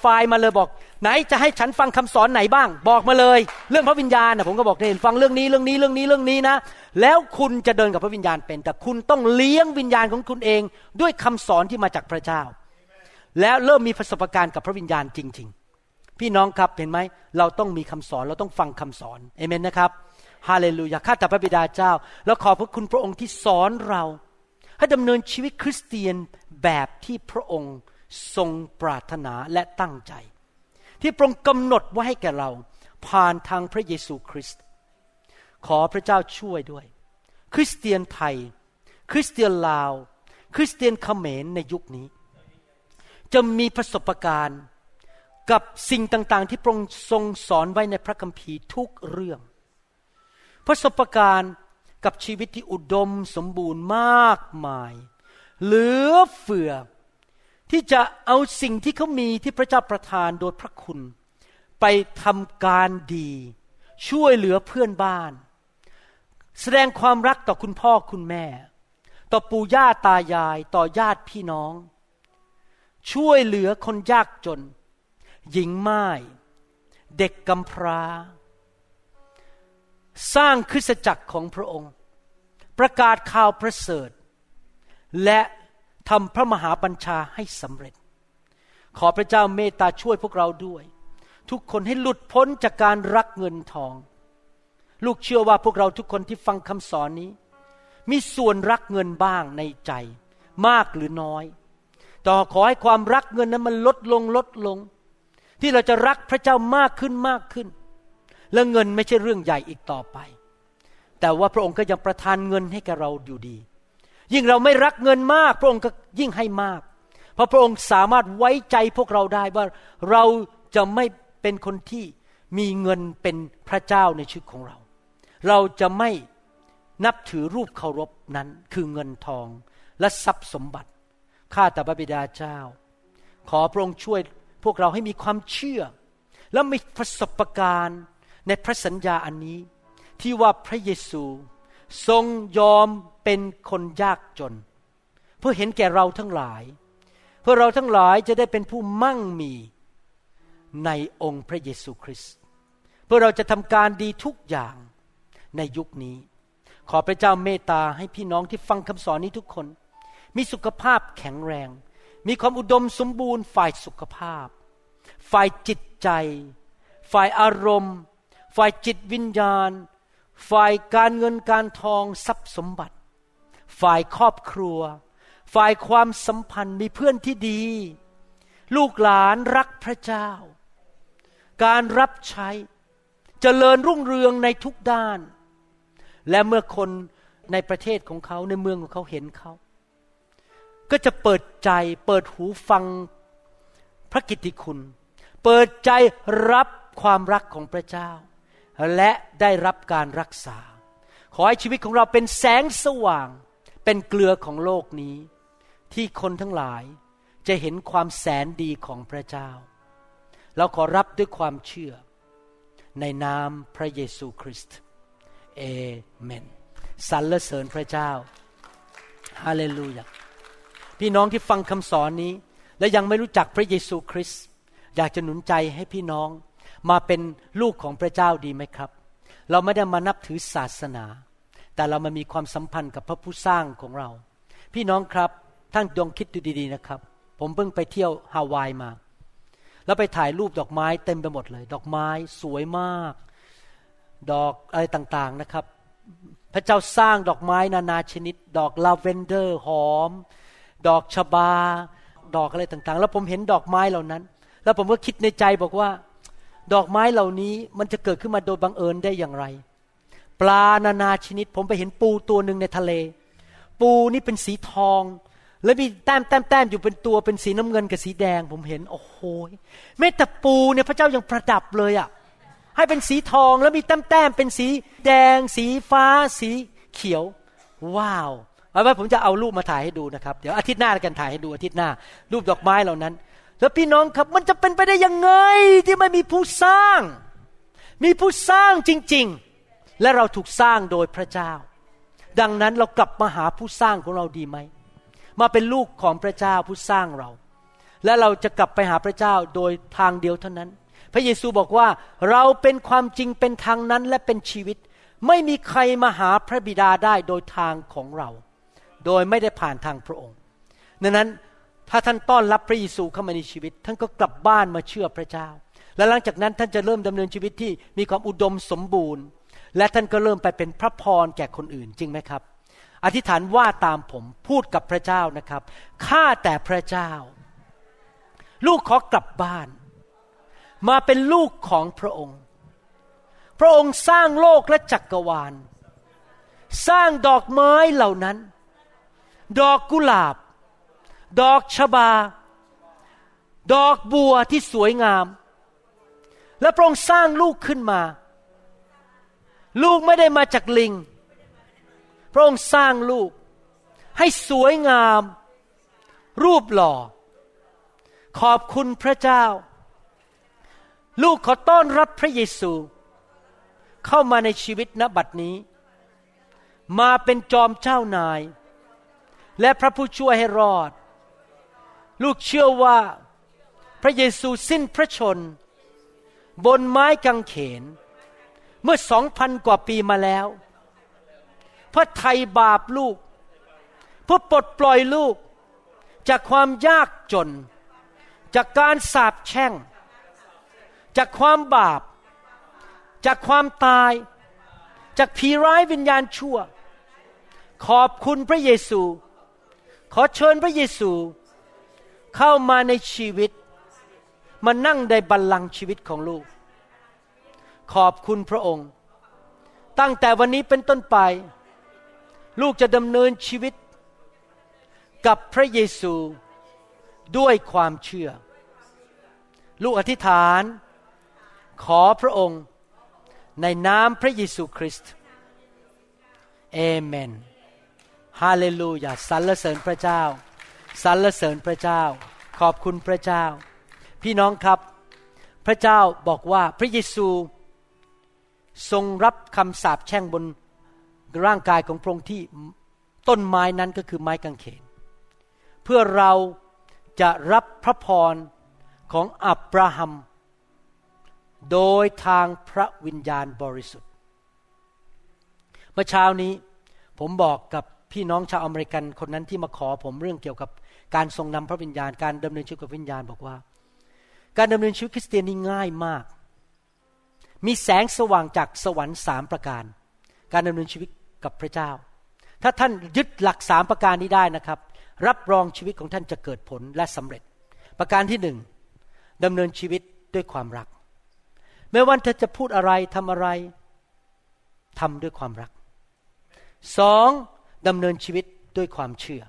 ไฟล์มาเลยบอก ไหนจะให้ฉันฟังคำสอนไหนบ้าง บอกมาเลย เรื่องพระวิญญาณนะผมก็บอกเห็นฟังเรื่องนี้เรื่องนี้เรื่องนี้เรื่องนี้นะ แล้วคุณจะเดินกับพระวิญญาณเป็น แต่คุณต้องเลี้ยงวิญญาณของคุณเองด้วยคำสอนที่มาจากพระเจ้า แล้วเริ่มมีประสบการณ์กับพระวิญญาณจริง ๆ พี่น้องครับเห็นไหมเราต้องมีคำสอนเราต้องฟังคำสอนเอเมนนะครับฮาเลลูยาข้าแต่พระบิดาเจ้าแล้วขอบพระคุณพระองค์ที่สอนเราให้ดำเนินชีวิตคริสเตียนแบบที่พระองค์ทรงปรารถนาและตั้งใจ ที่พระองค์กำหนดไว้ให้แก่เรา ผ่านทางพระเยซูคริสต์ขอพระเจ้าช่วยด้วย คริสเตียนไทย คริสเตียนลาว คริสเตียนเขมรในยุคนี้ จะมีประสบการณ์กับสิ่งต่างๆ ที่พระองค์ทรงสอนไว้ในพระคัมภีร์ทุกเรื่อง ประสบการณ์กับชีวิตที่อุดมสมบูรณ์มากมาย เหลือเฟือ ที่จะเอาสิ่งที่เขามีที่พระเจ้าประทานโดยพระคุณ ไปทำการดี ช่วยเหลือเพื่อนบ้าน แสดงความรักต่อคุณพ่อคุณแม่ ต่อปู่ย่าตายายต่อญาติพี่น้อง ช่วยเหลือคนยากจน หญิงไม้เด็กกำพร้า สร้างคริสตจักรของพระองค์ ประกาศข่าวประเสริฐ และทำพระมหาบัญชาให้สำเร็จ ขอพระเจ้าเมตตาช่วยพวกเราด้วย ทุกคนให้หลุดพ้นจากการรักเงินทอง ลูกเชื่อว่าพวกเราทุกคนที่ฟังคำสอนนี้ มีส่วนรักเงินบ้างในใจ มากหรือน้อย ต่อขอให้ความรักเงินนั้นมันลดลงลดลง ที่เราจะรักพระเจ้ามากขึ้นมากขึ้น และเงินไม่ใช่เรื่องใหญ่อีกต่อไป แต่ว่าพระองค์ก็ยังประทานเงินให้แกเราอยู่ดี ยิ่งเราไม่รักเงินมาก พระองค์ก็ยิ่งให้มาก เพราะพระองค์สามารถไว้ใจพวกเราได้ว่าเราจะไม่เป็นคนที่มีเงินเป็นพระเจ้าในชีวิตของเรา เราจะไม่นับถือรูปเคารพนั้นคือเงินทองและทรัพย์สมบัติ ข้าแต่พระบิดาเจ้า ขอพระองค์ช่วยพวกเราให้มีความเชื่อ และมีประสบการณ์ในพระสัญญาอันนี้ ที่ว่าพระเยซูทรงยอมเป็นคนยากจน เพื่อเห็นแก่เราทั้งหลาย เพื่อเราทั้งหลายจะได้เป็นผู้มั่งมีในองค์พระเยซูคริสต์เพื่อเราจะทำการดีทุกอย่างในยุคนี้ ขอพระเจ้าเมตตาให้พี่น้องที่ฟังคำสอนนี้ทุกคน มีสุขภาพแข็งแรง มีความอุดมสมบูรณ์ ฝ่ายสุขภาพ ฝ่ายจิตใจ ฝ่ายอารมณ์ ฝ่ายจิตวิญญาณ ฝ่ายการเงินการทองทรัพย์สมบัติ ฝ่ายครอบครัว ฝ่ายความสัมพันธ์มีเพื่อนที่ดี ลูกหลานรักพระเจ้า การรับใช้จเจริญรุ่งเรืองในทุกด้าน และเมื่อคนในประเทศของเขาในเมืองของเขาเห็นเขา ก็จะเปิดใจเปิดหูฟังพระกิตติคุณ เปิดใจรับความรักของพระเจ้า และได้รับการรักษา ขอให้ชีวิตของเราเป็นแสงสว่าง เป็นเกลือของโลกนี้ ที่คนทั้งหลายจะเห็นความแสนดีของพระเจ้า เราขอรับด้วยความเชื่อ ในนามพระเยซูคริสต์เอเมนสรรเสริญพระเจ้าฮาเลลูยา พี่น้องที่ฟังคำสอนนี้ และยังไม่รู้จักพระเยซูคริสต์อยากจะหนุนใจให้พี่น้อง มาเป็นลูกของพระเจ้าดีไหมครับ เราไม่ได้มานับถือศาสนา แต่เรามามีความสัมพันธ์กับพระผู้สร้างของเรา พี่น้องครับท่านยองคิดดูดีๆนะครับ ผมเพิ่งไปเที่ยวฮาวายมา แล้วไปถ่ายรูปดอกไม้เต็มไปหมดเลย ดอกไม้สวยมาก ดอกอะไรต่างๆนะครับ พระเจ้าสร้างดอกไม้นานาชนิด ดอกลาเวนเดอร์หอม ดอกชบา ดอกอะไรต่างๆ แล้วผมเห็นดอกไม้เหล่านั้น แล้วผมก็คิดในใจบอกว่า ดอกไม้เหล่านี้มันจะเกิดขึ้นมาโดยบังเอิญได้อย่างไร ปลานานาชนิด ผมไปเห็นปูตัวหนึ่งในทะเล ปูนี่เป็นสีทอง แล้วมีแต้มแต้มแต้มอยู่เป็นตัวเป็นสีน้ำเงินกับสีแดง ผมเห็นโอ้โหแม้แต่ปูเนี่ยพระเจ้ายังประดับเลยอะ่ะให้เป็นสีทองแล้วมีแต้มแต้มเป็นสีแดง สีฟ้า สีเขียว ว้าว เอาไว้ผมจะเอารูปมาถ่ายให้ดูนะครับ เดี๋ยวอาทิตย์หน้ากันถ่ายให้ดูอาทิตย์หน้า รูปดอกไม้เหล่านั้น แล้วพี่น้องครับมันจะเป็นไปได้ยังไงที่ไม่มีผู้สร้าง มีผู้สร้างจริง ๆ และเราถูกสร้างโดยพระเจ้า ดังนั้นเรากลับมาหาผู้สร้างของเราดีไหมมาเป็นลูกของพระเจ้าผู้สร้างเรา และเราจะกลับไปหาพระเจ้าโดยทางเดียวเท่านั้น พระเยซูบอกว่าเราเป็นความจริงเป็นทางนั้นและเป็นชีวิต ไม่มีใครมาหาพระบิดาได้โดยทางของเรา โดยไม่ได้ผ่านทางพระองค์ดังนั้นถ้าท่านต้อนรับพระเยซูเข้ามาในชีวิต ท่านก็กลับบ้านมาเชื่อพระเจ้า และหลังจากนั้นท่านจะเริ่มดำเนินชีวิตที่มีความอุดมสมบูรณ์ และท่านก็เริ่มไปเป็นพระพรแก่คนอื่นจริงไหมครับ อธิษฐานว่าตามผมพูดกับพระเจ้านะครับข้าแต่พระเจ้า ลูกขอกลับบ้าน มาเป็นลูกของพระองค์ พระองค์สร้างโลกและจักกรวาล สร้างดอกไม้เหล่านั้น ดอกกุหลาบ ดอกชบา ดอกบัวที่สวยงาม และพระองค์สร้างลูกขึ้นมา ลูกไม่ได้มาจากลิง พระองค์สร้างลูก ให้สวยงาม รูปหล่อ ขอบคุณพระเจ้า ลูกขอต้อนรับพระเยซู เข้ามาในชีวิตณบัดนี้ มาเป็นจอมเจ้านาย และพระผู้ช่วยให้รอด ลูกเชื่อว่าพระเยซูสิ้นพระชน บนไม้กางเขน เมื่อสองพันกว่าปีมาแล้ว เพื่อไถ่บาปลูก เพื่อปลดปล่อยลูก จากความยากจน จากการสาปแช่ง จากความบาป จากความตาย จากผีร้ายวิญญาณชั่ว ขอบคุณพระเยซู ขอเชิญพระเยซูเข้ามาในชีวิต มานั่งในบัลลังก์ชีวิตของลูก ขอบคุณพระองค์ ตั้งแต่วันนี้เป็นต้นไป ลูกจะดำเนินชีวิต กับพระเยซูด้วยความเชื่อ ลูกอธิษฐาน ขอพระองค์ในนามพระเยซูคริสต์เอเมน ฮาเลลูยาสรรเสริญพระเจ้าสรรเสริญพระเจ้า ขอบคุณพระเจ้า พี่น้องครับ พระเจ้าบอกว่าพระเยซูทรงรับคำสาปแช่งบนร่างกายของพระองค์ที่ต้นไม้นั้นก็คือไม้กางเขน เพื่อเราจะรับพระพรของอับราฮัม โดยทางพระวิญญาณบริสุทธิ์ เมื่อเช้านี้ผมบอกกับ พี่น้องชาวอเมริกันคนนั้นที่มาขอผมเรื่องเกี่ยวกับการทรงนำพระวิญญาณ การดำเนินชีวิตกับวิญญาณบอกว่า การดำเนินชีวิตคริสเตียนนี่ง่ายมาก มีแสงสว่างจากสวรรค์สามประการ การดำเนินชีวิตกับพระเจ้า ถ้าท่านยึดหลักสามประการนี้ได้นะครับ รับรองชีวิตของท่านจะเกิดผลและสำเร็จ ประการที่หนึ่งดำเนินชีวิตด้วยความรัก ไม่ว่าเธอจะพูดอะไรทำอะไรทำด้วยความรักสอง ดำเนินชีวิตด้วยความเชื่อ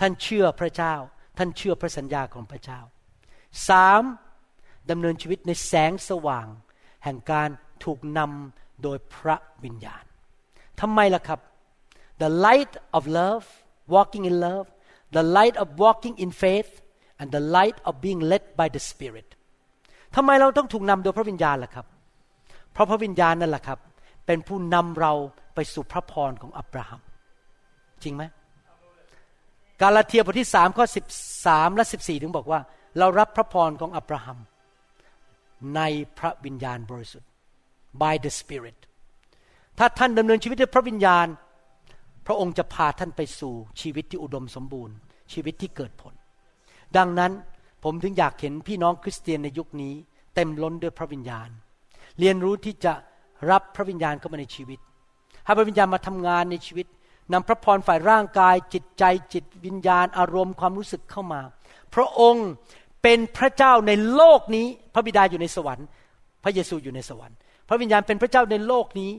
ท่านเชื่อพระเจ้า ท่านเชื่อพระสัญญาของพระเจ้าสามดำเนินชีวิตในแสงสว่าง แห่งการถูกนำโดยพระวิญญาณทำไมล่ะครับ the light of love walking in love the light of walking in faith and the light of being led by the Spirit ทำไมเราต้องถูกนำโดยพระวิญญาณล่ะครับ เพราะพระวิญญาณนั่นแหละครับ เป็นผู้นำเราไปสู่พระพรของอับราฮัม จริงไหมกาลาเทียบทที่สามข้อสิบสามและสิบสี่ถึงบอกว่า เรารับพระพรของอับราฮัม ในพระวิญญาณบริสุทธิ์ by the Spirit ถ้าท่านดำเนินชีวิตด้วยพระวิญญาณ พระองค์จะพาท่านไปสู่ชีวิตที่อุดมสมบูรณ์ ชีวิตที่เกิดผล ดังนั้นผมถึงอยากเห็นพี่น้องคริสเตียนในยุคนี้ เต็มล้นด้วยพระวิญญาณ เรียนรู้ที่จะรับพระวิญญาณเข้ามาในชีวิตให้พระวิญญาณมาทำงานในชีวิต นำพระพรฝ่ายร่างกาย จิตใจจิตวิญญาณ อารมณ์ความรู้สึกเข้ามา พระองค์เป็นพระเจ้าในโลกนี้ พระบิดาอยู่ในสวรรค์ พระเยซูอยู่ในสวรรค์ พระวิญญาณเป็นพระเจ้าในโลกนี้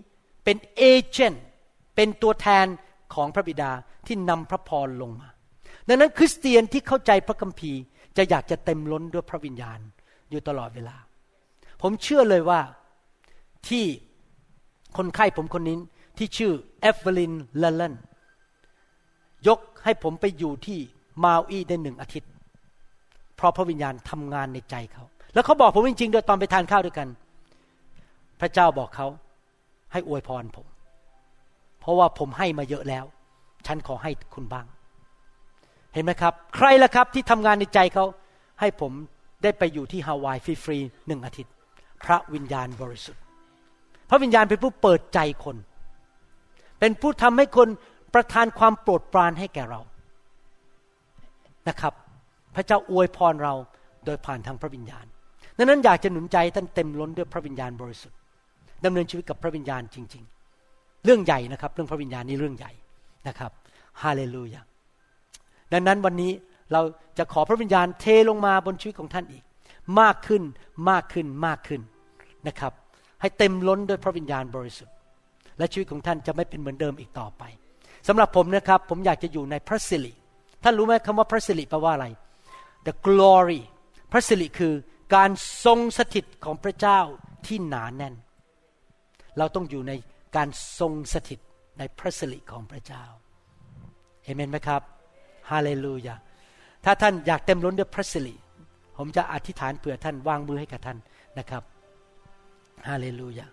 เป็นเอเจนต์เป็นตัวแทนของพระบิดาที่นำพระพรลงมา ดังนั้นคริสเตียนที่เข้าใจพระคัมภีร์จะอยากจะเต็มล้นด้วยพระวิญญาณอยู่ตลอดเวลา ผมเชื่อเลยว่าที่คนไข้ผมคนนี้ ที่ชื่อเอฟเวลินเลเลนยกให้ผมไปอยู่ที่มาอีได้หนึ่งอาทิตย์ เพราะพระวิญญาณทำงานในใจเขา แล้วเขาบอกผมจริงๆโดยตอนไปทานข้าวด้วยกัน พระเจ้าบอกเขาให้อวยพรผม เพราะว่าผมให้มาเยอะแล้ว ฉันขอให้คุณบ้าง เห็นไหมครับ ใครล่ะครับที่ทำงานในใจเขา ให้ผมได้ไปอยู่ที่ฮาวายฟรีๆหนึ่งอาทิตย์ พระวิญญาณบริสุทธิ์ พระวิญญาณเป็นผู้เปิดใจคน เป็นผู้ทำให้คนประทานความโปรดปรานให้แก่เรานะครับ พระเจ้าอวยพรเราโดยผ่านทางพระวิญญาณดังนั้นอยากจะหนุนใจท่านเต็มล้นด้วยพระวิญญาณบริสุทธิ์ดำเนินชีวิตกับพระวิญญาณจริง ๆ เรื่องใหญ่นะครับ เรื่องพระวิญญาณนี่เรื่องใหญ่นะครับฮาเลลูยาดังนั้นวันนี้เราจะขอพระวิญญาณเทลงมาบนชีวิตของท่านอีก มากขึ้นมากขึ้นมากขึ้นนะครับ ให้เต็มล้นด้วยพระวิญญาณบริสุทธิ์ และชีวิตของท่านจะไม่เป็นเหมือนเดิมอีกต่อไปสำหรับผมนะครับ ผมอยากจะอยู่ในพระสิริท่านรู้ไหมคำว่าพระสิริแปลว่าอะไร the glory พระสิริคือการทรงสถิตของพระเจ้าที่หนาแน่น เราต้องอยู่ในการทรงสถิตในพระสิริของพระเจ้าเอเมนไหมครับฮาเลลูยาถ้าท่านอยากเต็มล้นด้วยพระสิริผมจะอธิษฐานเผื่อท่านวางมือให้กับท่านนะครับฮาเลลูยา